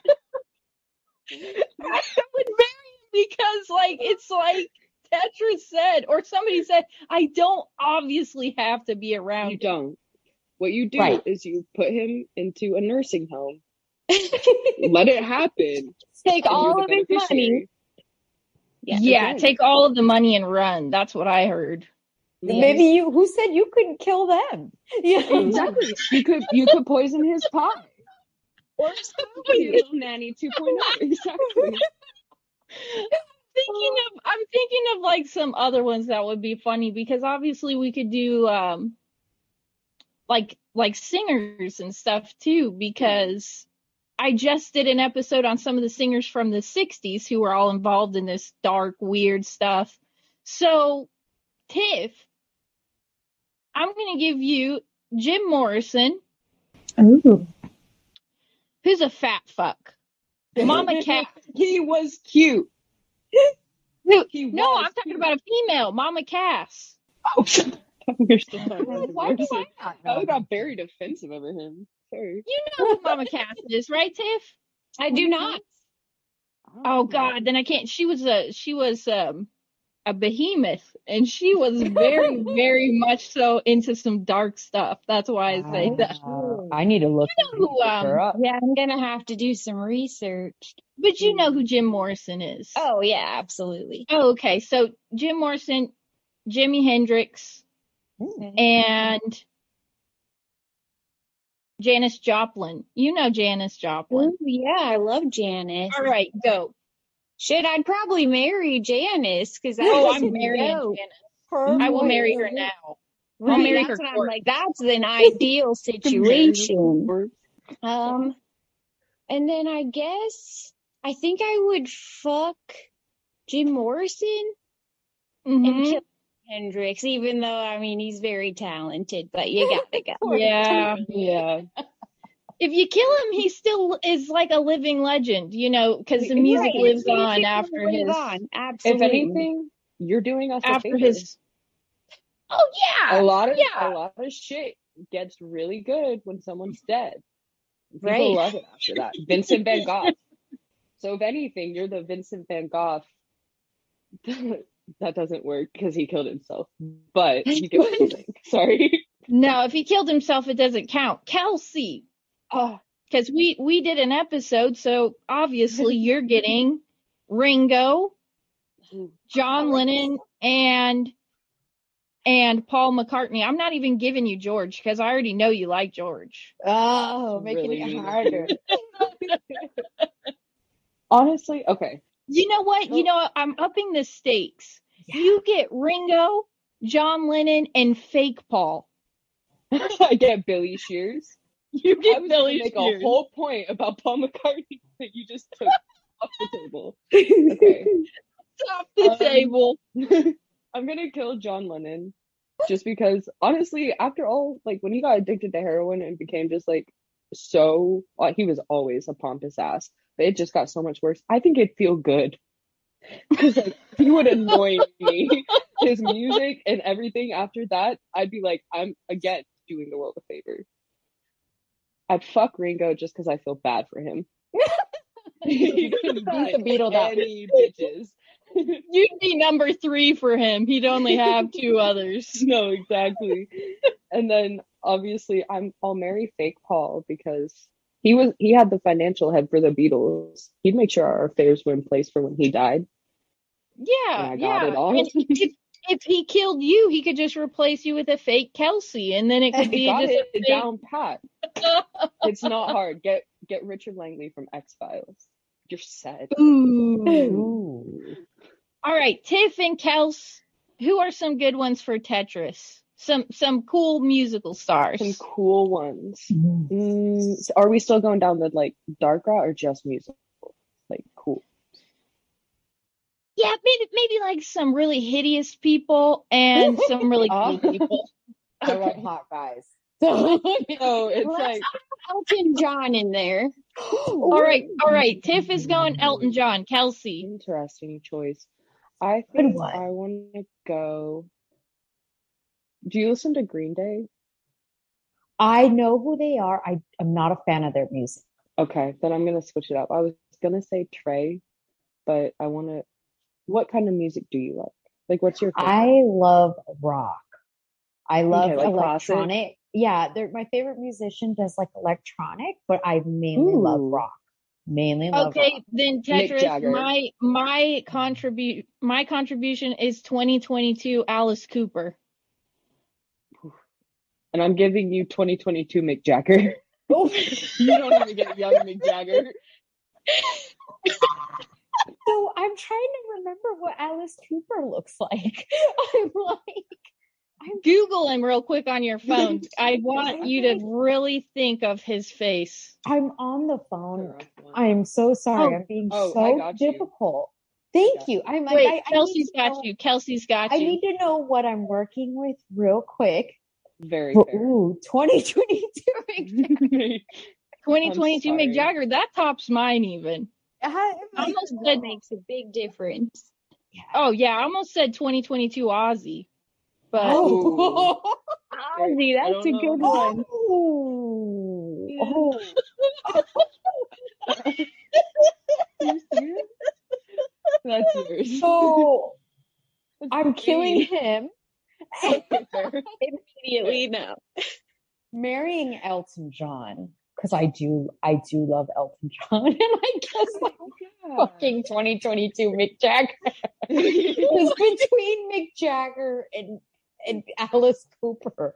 I would marry because, like, it's like Tetra said, or somebody said, I don't obviously have to be around. You don't. What you do Right. is you put him into a nursing home. Let it happen. Take all of his money. beneficiary. Yeah, take all of the money and run. That's what I heard. Maybe you, who said you couldn't kill them? Yeah. Exactly. You could you could poison his pie. Or little nanny 2.0. Exactly. thinking of I'm thinking of like some other ones that would be funny because obviously we could do um like like singers and stuff too because I just did an episode on some of the singers from the 60s who were all involved in this dark weird stuff. So Tiff I'm going to give you Jim Morrison Ooh. who's a fat fuck. Mama Cass. He was cute. Who- He no, I'm talking cute. about a female, Mama Cass. Oh, we're still talking about Why do. I not I got very defensive over him. Sorry. You know who Mama Cass is, right, Tiff? I do not. Oh God, then I can't. She was a she was um a behemoth, and she was very very much so into some dark stuff. That's why I say that. Wow. I need to look, You know who, um, her up. Yeah, I'm gonna have to do some research. But you hmm. know who Jim Morrison is. Oh yeah, absolutely. Oh, okay. So Jim Morrison, Jimi Hendrix, hmm. and Janis Joplin. You know Janis Joplin. Ooh, yeah, I love Janis. All right, go. Shit, I'd probably marry Janis because Oh, I'm marrying Janis. I will marry her now. I'll marry that's her what I'm like. That's an ideal situation. Um, and then I guess I think I would fuck Jim Morrison and Mhm. kill Hendrix, even though I mean he's very talented, but you gotta go. Yeah. Yeah. If you kill him, he still is like a living legend, you know, because the music Right, lives on after live his on. If anything, you're doing us a after his. Oh yeah, a lot of yeah. a lot of shit gets really good when someone's dead. People Right. love it after that. Vincent Van Gogh. So if anything, you're the Vincent Van Gogh. that doesn't work because he killed himself. But you get what I'm saying. Sorry. No, if he killed himself, it doesn't count. Kelsey, Oh, because we we did an episode, so obviously you're getting Ringo, John oh, Lennon, and and Paul McCartney. I'm not even giving you George because I already know you like George. Oh, making Really it mean harder. honestly, okay. You know what? You know, I'm upping the stakes. You get Ringo, John Lennon, and fake Paul. I get Billy Shears. You get was Billy gonna make Shears. a whole point about Paul McCartney that you just took off the table. Okay. Off the Um, table. I'm gonna kill John Lennon just because honestly, after all, like when he got addicted to heroin and became just like so he was always a pompous ass, but it just got so much worse. I think it'd feel good. Because like he would annoy me. His music and everything after that, I'd be like, I'm again doing the world a favor. I'd fuck Ringo just because I feel bad for him. he can Beat the Beatles out. any bitches. You'd be number three for him. He'd only have two others. no, exactly. and then obviously I'm I'll marry fake Paul because he was he had the financial head for the Beatles. He'd make sure our affairs were in place for when he died. Yeah, And I got yeah. it all. If he killed you, he could just replace you with a fake Kelsey, and then it could be just it a fake. down pat. It's not hard. Get get Richard Langly from X Files. You're set. Ooh. Ooh. All right, Tiff and Kels. Who are some good ones for Tetris? Some some cool musical stars. Some cool ones. Mm, so are we still going down the like dark route or just musical? Like cool. Yeah, maybe maybe like some really hideous people and some really cool Oh. people. I love hot guys. So it's Let's like Elton John in there. All right, all right. Tiff is going Elton John, Kelsey. Interesting choice. I think. I want to go. Do you listen to Green Day? I know who they are. I am not a fan of their music. Okay, then I'm gonna switch it up. I was gonna say Trey, but I want to. What kind of music do you like? Like, what's your favorite? I love rock. I love Okay, like classic? electronic. Yeah, they're my favorite musician does like electronic, but I mainly love rock. Mainly love Okay, rock. then Tetris. My my contribute my contribution is 2022 Alice Cooper. and I'm giving you 2022 Mick Jagger. you don't even get young Mick Jagger. So I'm trying to remember what Alice Cooper looks like. I'm like, I'm... Google him real quick on your phone. I want you to really think of his face. I'm on the phone. I'm so sorry. Oh. I'm being Oh, so difficult. Thank got you. I'm Wait, I, I need Kelsey's to got know- you. Kelsey's got you. I you. need to know what I'm working with real quick. Very Well, fair. Ooh, 2022. 2022 I'm Mick. Jagger. That tops mine even. I- Almost That said, makes a big difference. oh yeah, I almost said 2022 Ozzy. But Oh. Ozzy, I that's a don't good know. one. Oh. oh. oh. That's yours. So That's I'm killing him, Immediately now. marrying Elton John because I do, I do love Elton John, and I guess like oh fucking 2022 Mick Jagger is between Mick Jagger and and Alice Cooper.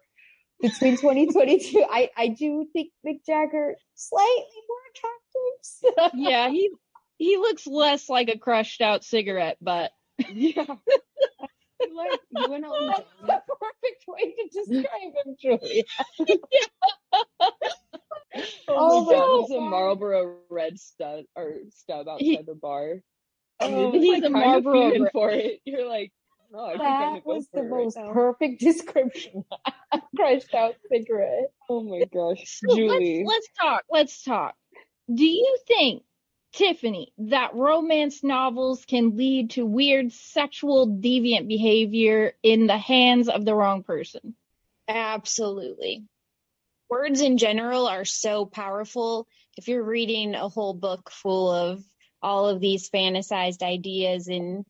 Between 2022, I I do think Mick Jagger slightly more attractive. yeah, he he looks less like a crushed out cigarette butt. Yeah. like you went That's the perfect way to describe him, Julia. Oh, Oh my oh, god, my there's a Marlboro red stud or stub outside He- the bar. Oh, he's like, a kind Marlboro feeling Red. for it. You're like, oh, I think I'm gonna That go was for the it right most now. perfect description. Crushed out cigarette. Oh my gosh, So Julie. let's let's talk. Let's talk. Do you think, Tiffani, that romance novels can lead to weird sexual deviant behavior in the hands of the wrong person? Absolutely. Words in general are so powerful. If you're reading a whole book full of all of these fantasized ideas and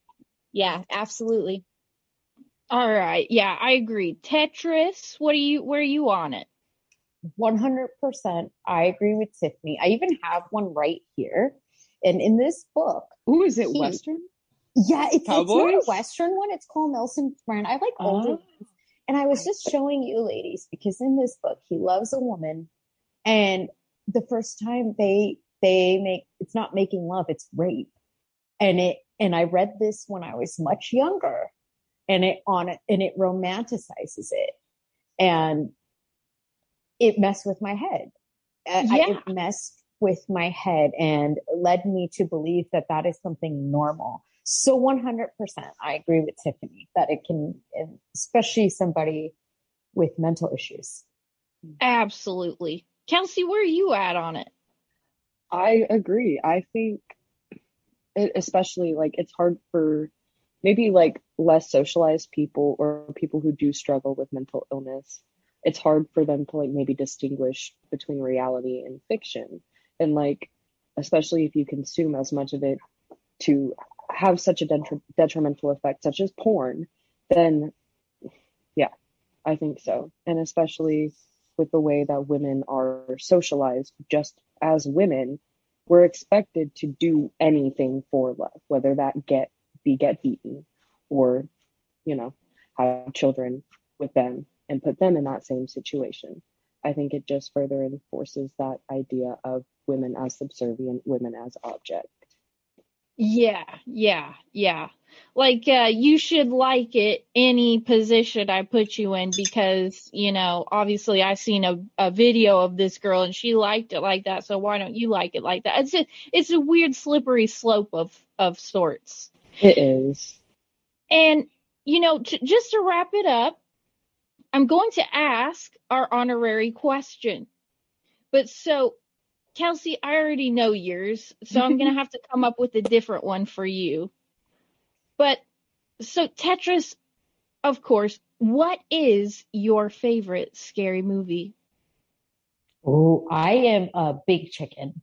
yeah, absolutely. All right. Yeah, I agree. Tetris, what are you where are you on it? 100%. I agree with Tiffani. I even have one right here. And in this book, Ooh, is it He- Western? yeah, it's, it's not a Western one. It's called Nelson Brand. I like older Oh. And I was just showing you ladies because in this book, he loves a woman. And the first time they, they make, it's not making love, it's rape. And it, and I read this when I was much younger and it on it, and it romanticizes it. And it messed with my head. I- I- Yeah. it messed with my head and led me to believe that that is something normal. So 100%, I agree with Tiffani that it can, especially somebody with mental issues. Absolutely. Kelsey, where are you at on it? I agree. I think, it, especially like it's hard for maybe like less socialized people or people who do struggle with mental illness. It's hard for them to like maybe distinguish between reality and fiction. And like, especially if you consume as much of it to have such a detri- detrimental effect, such as porn, then yeah, I think so. And especially with the way that women are socialized just as women, we're expected to do anything for love, whether that get be get beaten or, you know, have children with them and put them in that same situation. I think it just further enforces that idea of women as subservient, women as object. Yeah, yeah, yeah. Like uh you should like it any position I put you in because, you know, obviously I seen a, a video of this girl and she liked it like that, so why don't you like it like that? It's a it's a weird slippery slope of of sorts. It is. And you know, j- just to wrap it up, I'm going to ask our honorary question. But so Kelsey, I already know yours, so I'm gonna have to come up with a different one for you. But so Tetris, of course, what is your favorite scary movie? Oh, I am a big chicken.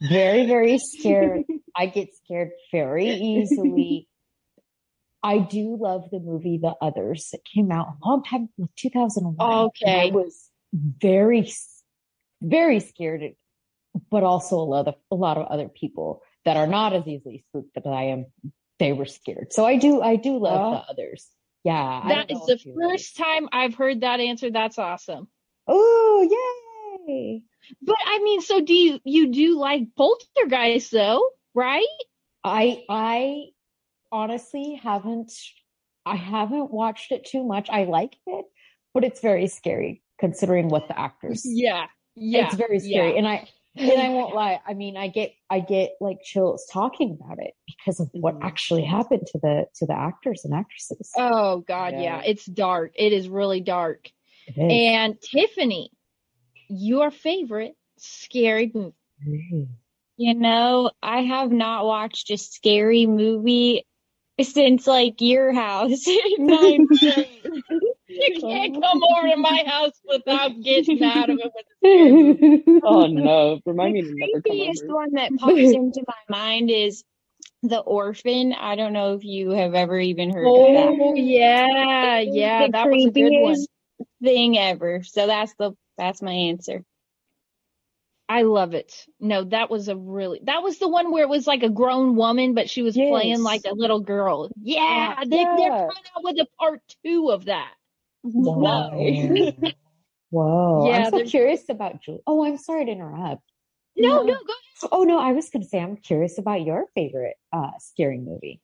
Very, very scared. I get scared very easily. I do love the movie The Others. It came out a long time, like 2001. Okay. I was very, very scared, but also a lot of a lot of other people that are not as easily spooked as I am. They were scared. So I do, I do love Oh. The Others. Yeah, That is the you like first time I've heard that answer. That's awesome. Oh, yay! But I mean, so do you you do like Poltergeist though, right? I I honestly haven't I haven't watched it too much. I like it, but it's very scary considering what the actors. Yeah. Yeah. It's very scary. yeah. And I and I won't lie. I mean, I get I get like chills talking about it because of what Mhm. actually happened to the to the actors and actresses. Oh God, yeah. Yeah. It's dark. It is really dark. It is. And Tiffani, your favorite scary movie. You know, I have not watched a scary movie since like your house in ninth grade. You can't come over to my house without getting out of it with a. Oh no, remind me to The never come creepiest over. one that pops into my mind is The Orphan. I don't know if you have ever even heard of that. Oh yeah, yeah, the that was a good one. thing ever. So that's the that's my answer. I love it. No, that was a really that was the one where it was like a grown woman, but she was playing like a little girl. Yeah, Yeah. they, they're Yeah. coming out with a part two of that. Whoa. Whoa. Yeah, I'm so curious about Julie. Oh, I'm sorry to interrupt. No, No. no, go ahead. Oh no, I was gonna say I'm curious about your favorite uh scary movie.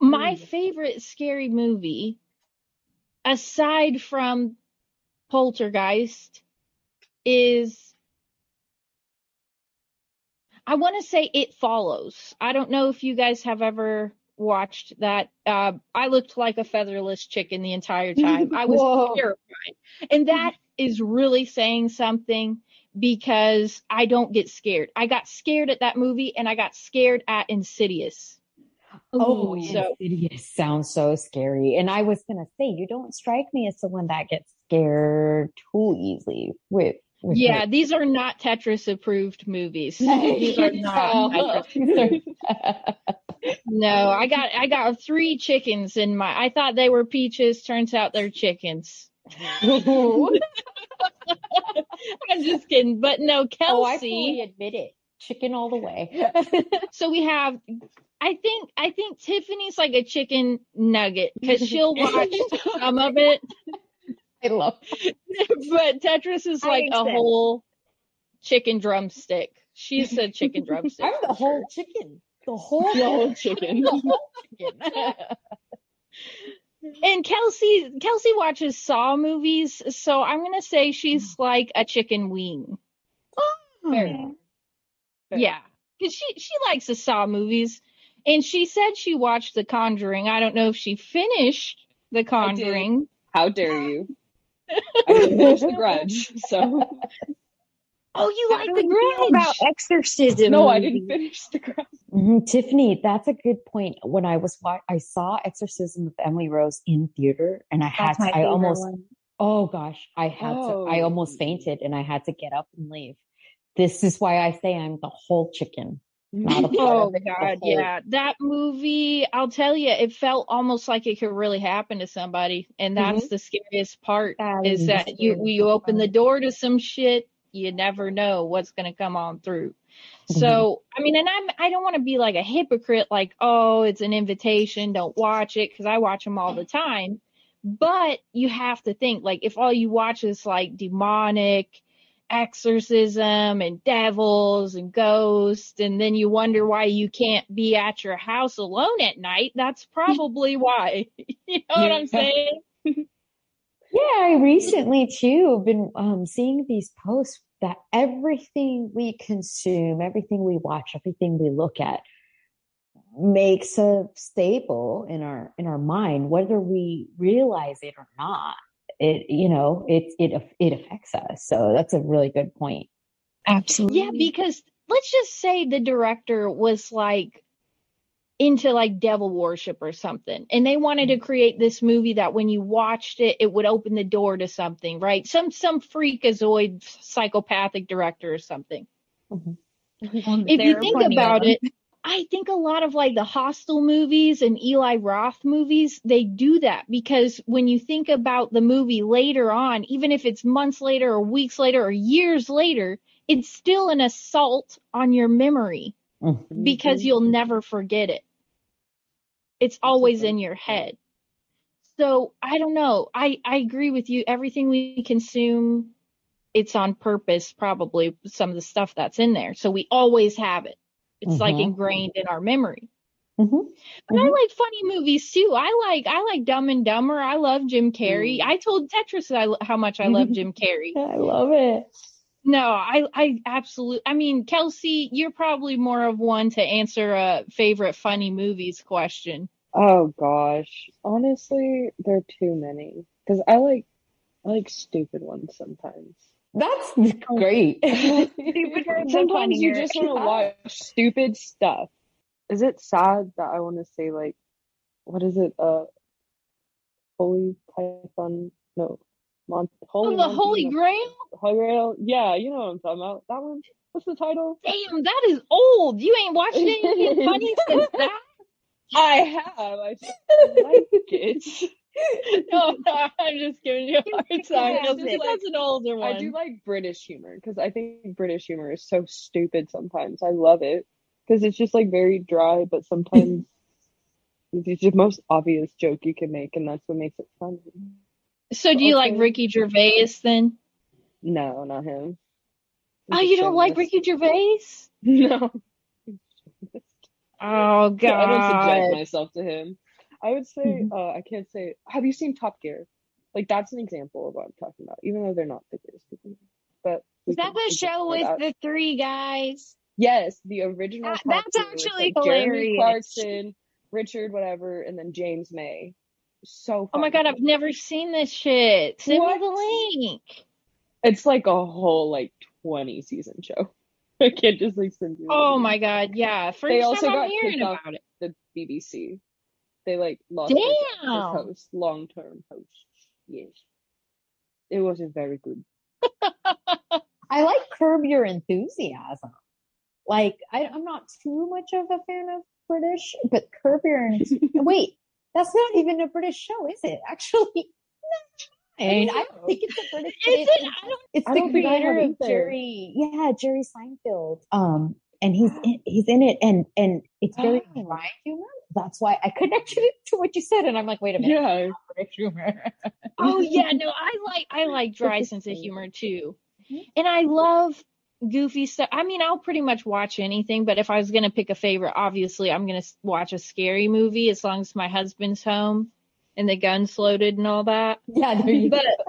My favorite scary movie, aside from Poltergeist, is I want to say It Follows. I don't know if you guys have ever watched that. Uh, I looked like a featherless chicken the entire time. I was Whoa. terrified. And that is really saying something because I don't get scared. I got scared at that movie and I got scared at Insidious. Oh, Ooh, so- Insidious sounds so scary. And I was gonna say you don't strike me as someone that gets scared too easily with. Yeah, it. these are not Tetris approved movies. These are not. No, I got I got three chickens in my I thought they were peaches, turns out they're chickens. I'm just kidding. But no, Kelsey. oh, I fully admit it. Chicken all the way. so we have I think I think Tiffani's like a chicken nugget because she'll watch some of it, I love. but Tetris is like a accept. whole chicken drumstick. She's a chicken drumstick. I'm the whole chicken. The whole The whole chicken. The whole chicken. And Kelsey Kelsey watches Saw movies, so I'm gonna say she's mm. like a chicken wing. Fair enough. Yeah, because she she likes the Saw movies, and she said she watched The Conjuring. I don't know if she finished The Conjuring. How dare you? I didn't finish the grudge, so Oh, you How like The Grudge? about exorcism? no, I didn't finish the grudge. Mhm, Tiffani, that's a good point. When I was wa- I saw Exorcism of Emily Rose in theater, and I had to. I almost. one. Oh gosh, I had to. I Oh. almost fainted, and I had to get up and leave. This is why I say I'm the whole chicken, not a part Oh God, yeah. That movie, I'll tell you, it felt almost like it could really happen to somebody. And that's the scariest part That is is that you you open the door to some shit, you never know what's gonna come on through. So, I mean, and I'm I don't want to be like a hypocrite like, "Oh, it's an invitation, don't watch it" cuz I watch them all the time. But you have to think like if all you watch is like demonic exorcism and devils and ghosts and then you wonder why you can't be at your house alone at night. That's probably why. You know what i'm saying? Yeah, I recently too have been um, seeing these posts that everything we consume, everything we watch, everything we look at makes a staple in our in our mind, whether we realize it or not. It you know it it it affects us. So that's a really good point. Absolutely. yeah because let's just say the director was like into like devil worship or something and they wanted to mm-hmm. create this movie that when you watched it it would open the door to something right some some freakazoid psychopathic director or something mm-hmm. Well, if you think about it, I think a lot of like the Hostel movies and Eli Roth movies, they do that because when you think about the movie later on, even if it's months later or weeks later or years later, it's still an assault on your memory Mhm. because you'll never forget it. It's always in your head. So I don't know. I, I agree with you. Everything we consume, it's on purpose, probably some of the stuff that's in there. So we always have it. It's like Mhm. ingrained in our memory. Mhm. But I like funny movies too. I like I like Dumb and Dumber. I love Jim Carrey. I told Tetris I, how much I love Jim Carrey. I love it. No, I I absolutely. I mean, Kelsey, you're probably more of one to answer a favorite funny movies question. Oh gosh, honestly, there are too many because I like I like stupid ones sometimes. That's great. Stupid ones are Sometimes you just want to watch stupid stuff. Is it sad that I want to say like, what is it? Uh, Holy Python? No, Mon- Holy Oh, the Monkey? Holy Grail. Holy Grail? Yeah, you know what I'm talking about. That one. What's the title? Damn, that is old. You ain't watched anything funny since that. I have. I just like it. No, I'm just giving you a hard time. Yeah, like- That's an older one. I do like British humor because I think British humor is so stupid sometimes. I love it because it's just like very dry, but sometimes it's the most obvious joke you can make, and that's what makes it funny. so, do you like Ricky Gervais then? No, not him. Oh, you don't like. Ricky Gervais? No, Oh God. I don't subject myself to him. I would say Mm-hmm. uh, I can't say. Have you seen Top Gear? Like that's an example of what I'm talking about, even though they're not the greatest people. But Is that the show with that. the three guys? Yes, the original. That- that's Gear actually like, Jeremy. Clarkson, Richard, whatever, and then James May. So. Oh my. God, I've never seen this shit. Send What? me the link. It's like a whole like twenty season show. I can't just like send you. Oh my God, yeah. First They also time I'm got hearing kicked off about it. the BBC. They like lost their jobs as long term hosts. Yes, it wasn't very good. I like Curb Your Enthusiasm. Like, I, I'm not too much of a fan of British, but Curb Your Enthusiasm. Wait, that's not even a British show, is it? Actually, I mean, I don't think it's a British. Is it? I don't. It's I the don't creator of. Jerry, yeah, Jerry Seinfeld. Um, and he's in, he's in it, and and it's very Oh. dry humor. That's why I connected it to what you said, and I'm like, wait a minute, Yeah. British humor. Oh yeah, no, I like I like dry sense of humor too, Mhm. and I love goofy stuff. I mean, I'll pretty much watch anything, but if I was gonna pick a favorite, obviously I'm gonna watch a scary movie as long as my husband's home and the gun's loaded and all that. yeah, there you But go.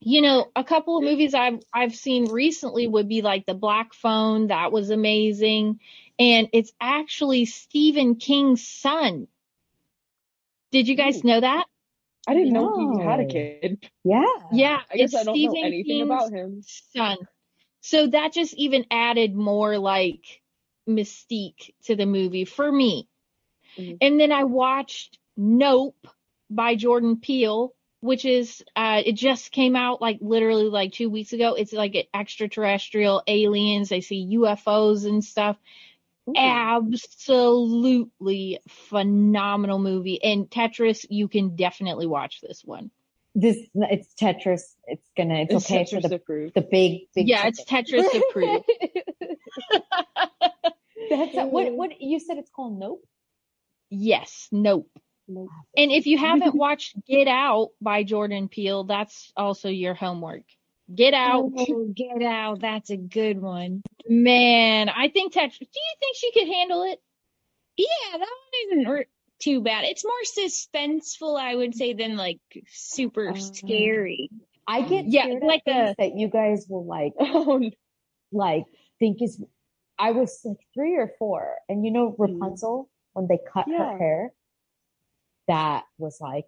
You know, a couple of movies I've I've seen recently would be like The Black Phone, that was amazing, and it's actually Stephen King's son. Did you guys know that? I didn't know he had a kid. Yeah. Yeah, I guess it's I don't Stephen know anything King's about him. son. So that just even added more like mystique to the movie for me. Mhm. And then I watched Nope by Jordan Peele, which is uh it just came out like literally like 2 weeks ago. It's like extraterrestrial aliens, they see UFOs and stuff. Absolutely phenomenal movie. And Tetris, you can definitely watch this one. This it's Tetris. It's gonna. It's, It's okay for Tetris the approved. the big big. Yeah, it's Tetris approved. That's what what you said. It's called Nope. Yes, nope. Nope. And if you haven't watched Get Out by Jordan Peele, that's also your homework. Get Out, Oh, get out. That's a good one. man. I think Tetris. Do you think she could handle it? Yeah, that one isn't too bad. It's more suspenseful, I would say, than like super Uh, scary. I get Yeah, scared like of things a- that you guys will like Oh, like think is. I was like three or four, and you know Rapunzel when they cut Yeah. her hair. That was like,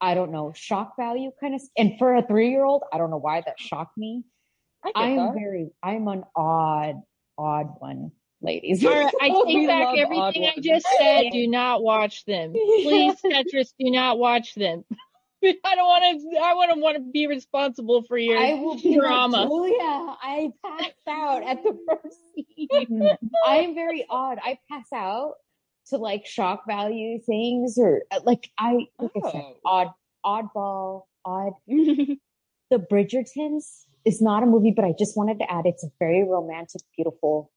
I don't know, shock value kind of. And for a three year old, I don't know why that shocked me. I I'm very, I'm an odd, odd one, ladies. All right, I We take back everything I just said. Do not watch them, please, Tetris. Do not watch them. I don't want to. I want to want to be responsible for your I will be drama. like, Julia, I passed out at the first scene. I am very odd. I pass out to like shock value things or uh, like I like I said, Oh. odd oddball, odd The Bridgertons is not a movie, but I just wanted to add it's a very romantic, beautiful.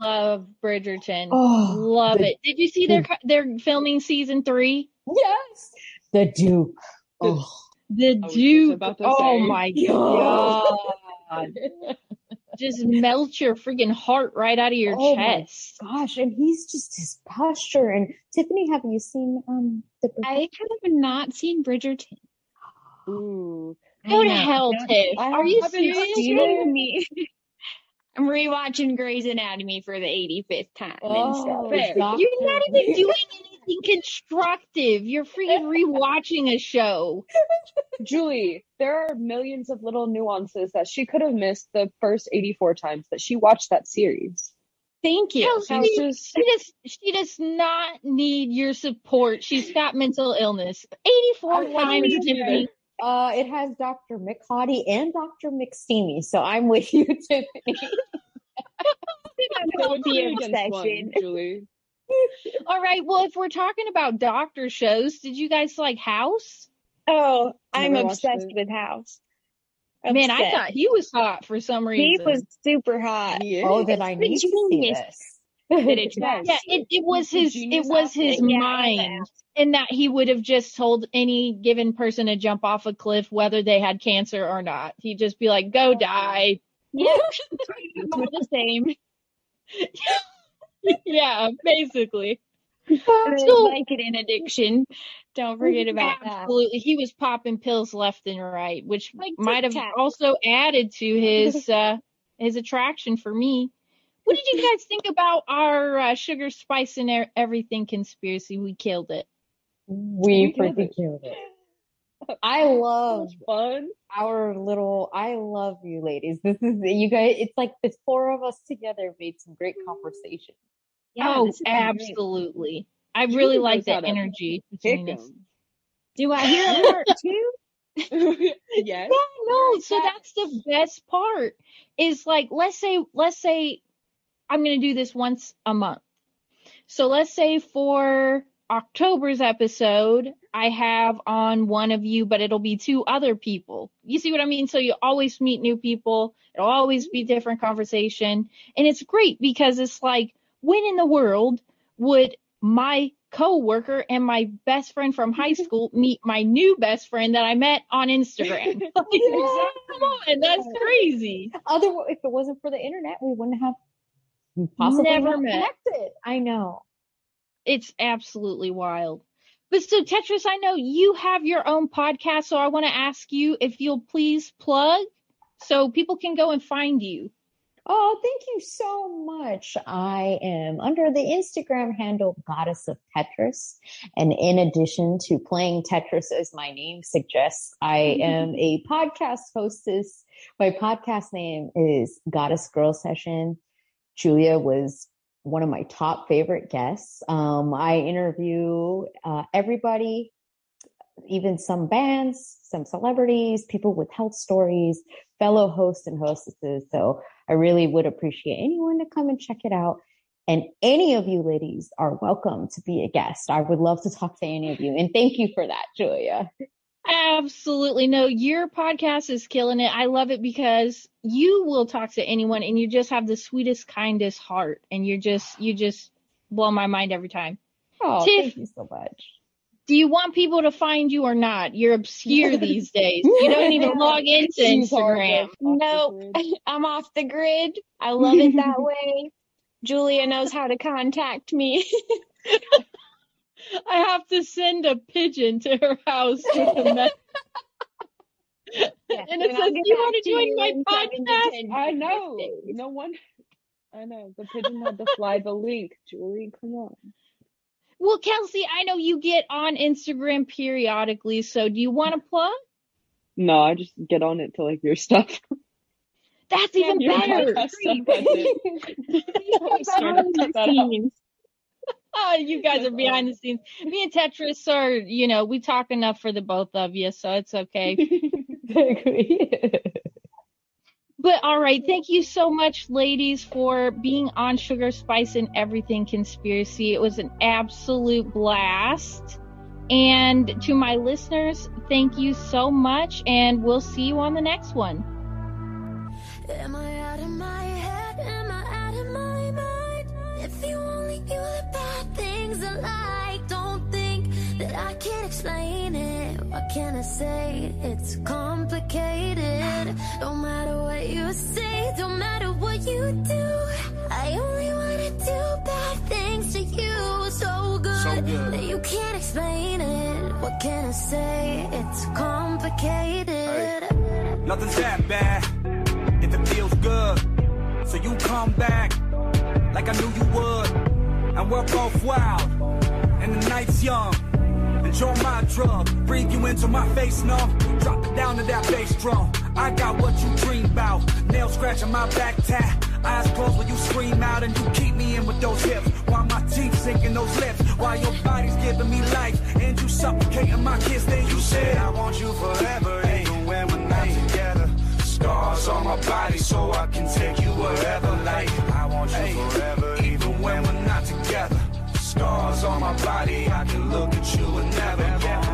Love Bridgerton. Oh, Love the- it. Did you see they're they're filming season three? Yes. The Duke. Oh. The Duke. about Oh my Yeah. god. Just melt your freaking heart right out of your Oh my chest. Gosh, and he's just his posture. And Tiffani, have you seen um the Bridgertons? I have not seen Bridgerton. Ooh. Go to hell, Tiff. I Are you haven't serious? seen You and me. I'm rewatching Grey's Anatomy for the 85th time and Oh, stuff. You're not even doing anything constructive. You're freaking rewatching a show. Julie, there are millions of little nuances that she could have missed the first 84 times that she watched that series. Thank you. How- just She does. She does not need your support. She's got mental illness. Eighty-four I times, you to do Tiffani. Uh, it has Dr. Mick Hottie and Dr. McSteamy, so I'm with you, Tiffani. that would be The against one. Julie. All right. Well, if we're talking about doctor shows, did you guys like House? Oh, I'm Never obsessed it. with House. Man, I thought he was hot for some reason. he was super hot. He Oh, is. then I the need to see this. That it Yes. yeah, it, it was his it was his aspect. Yeah, mind, and that he would have just told any given person to jump off a cliff, whether they had cancer or not. He'd just be like, "Go oh, die." Yeah, all the same. yeah, basically. And So- like it in addiction. Don't forget about that. Absolutely. He was popping pills left and right, which Like might have also added to his uh his attraction for me. What did you guys think about our uh, sugar spice and everything conspiracy? We killed it. We We killed pretty it. killed it. I love fun. our little, I love you ladies. This is, you guys, it's like the four of us together made some great conversation. Yeah, oh, been great. absolutely. I Julie really like the energy between us. Pick 'em. Do I hear a part two? yes. Yeah, no, so that's the best part is like let's say let's say I'm going to do this once a month. So let's say for October's episode, I have on one of you, but it'll be two other people. You see what I mean? So you always meet new people. It'll always be different conversation. And it's great because it's like, when in the world would my coworker and my best friend from high school meet my new best friend that I met on Instagram? Like, Come on, that's crazy. Otherwise, if it wasn't for the internet, we wouldn't have possibly Never met. connected. I know. It's absolutely wild. But so Tetris, I know you have your own podcast, so I want to ask you if you'll please plug so people can go and find you. Oh, thank you so much. I am under the Instagram handle Goddess of Tetris. And in addition to playing Tetris as my name suggests, I am a podcast hostess. My podcast name is Goddess Grill Session. Julia was one of my top favorite guests. Um, I interview uh, everybody, even some bands, some celebrities, people with health stories, fellow hosts and hostesses. So I really would appreciate anyone to come and check it out. And any of you ladies are welcome to be a guest. I would love to talk to any of you. And thank you for that, Julia. Absolutely. No, your podcast is killing it. I love it because you will talk to anyone and you just have the sweetest, kindest heart. And you're just, you just blow my mind every time. Oh, Tiff, thank you so much. Do you want people to find you or not? You're obscure these days. You don't even log into Instagram. Nope. I'm off the grid. I love it that way. Julia knows how to contact me. I have to send a pigeon to her house with a message. and it says, "You want to join my in seven to podcast?" I know. No one. I know. The pigeon had to fly the link. Julie, come on. Well, Kelsey, I know you get on Instagram periodically, so do you want to plug? No, I just get on it to like your stuff. That's even Your better. podcast stuff, that's it. Behind the that scenes. Oh, you guys are behind the scenes. Me and Tetris are, you know, we talk enough for the both of you, so it's okay. But all right, thank you so much, ladies, for being on Sugar Spice and Everything Conspiracy. It was an absolute blast. And to my listeners, thank you so much, and we'll see you on the next one. Am I out of my head? Am I out of my mind? If you only knew the bad things think that I can't explain it. What can I say? It's complicated. No matter what you say, don't matter what you do. I only wanna do bad things to you. So good, So good. that you can't explain it. What can I say? It's complicated. Nothing's that bad if it feels good. So you come back like I knew you would. And we're both wild, and the night's young. Enjoy my drug, breathe you into my face, no. Drop it down to that bass drum. I got what you dream about. Nail scratching my back tat. Eyes closed when you scream out and you keep me in with those hips. While my teeth sinking those lips. While your body's giving me life. And you suffocating my kiss. Then you said, I want you forever, even when we're not together. Scars on my body so I can take you wherever. Like, I want you forever, even when we're not together. Scars on my body, I can look at you and never get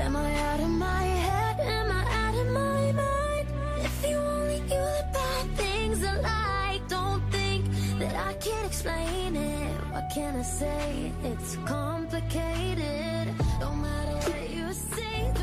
Am I out of my head? Am I out of my mind? If you only knew the bad things I like Don't think that I can't explain it What can I say? It's complicated No matter what you say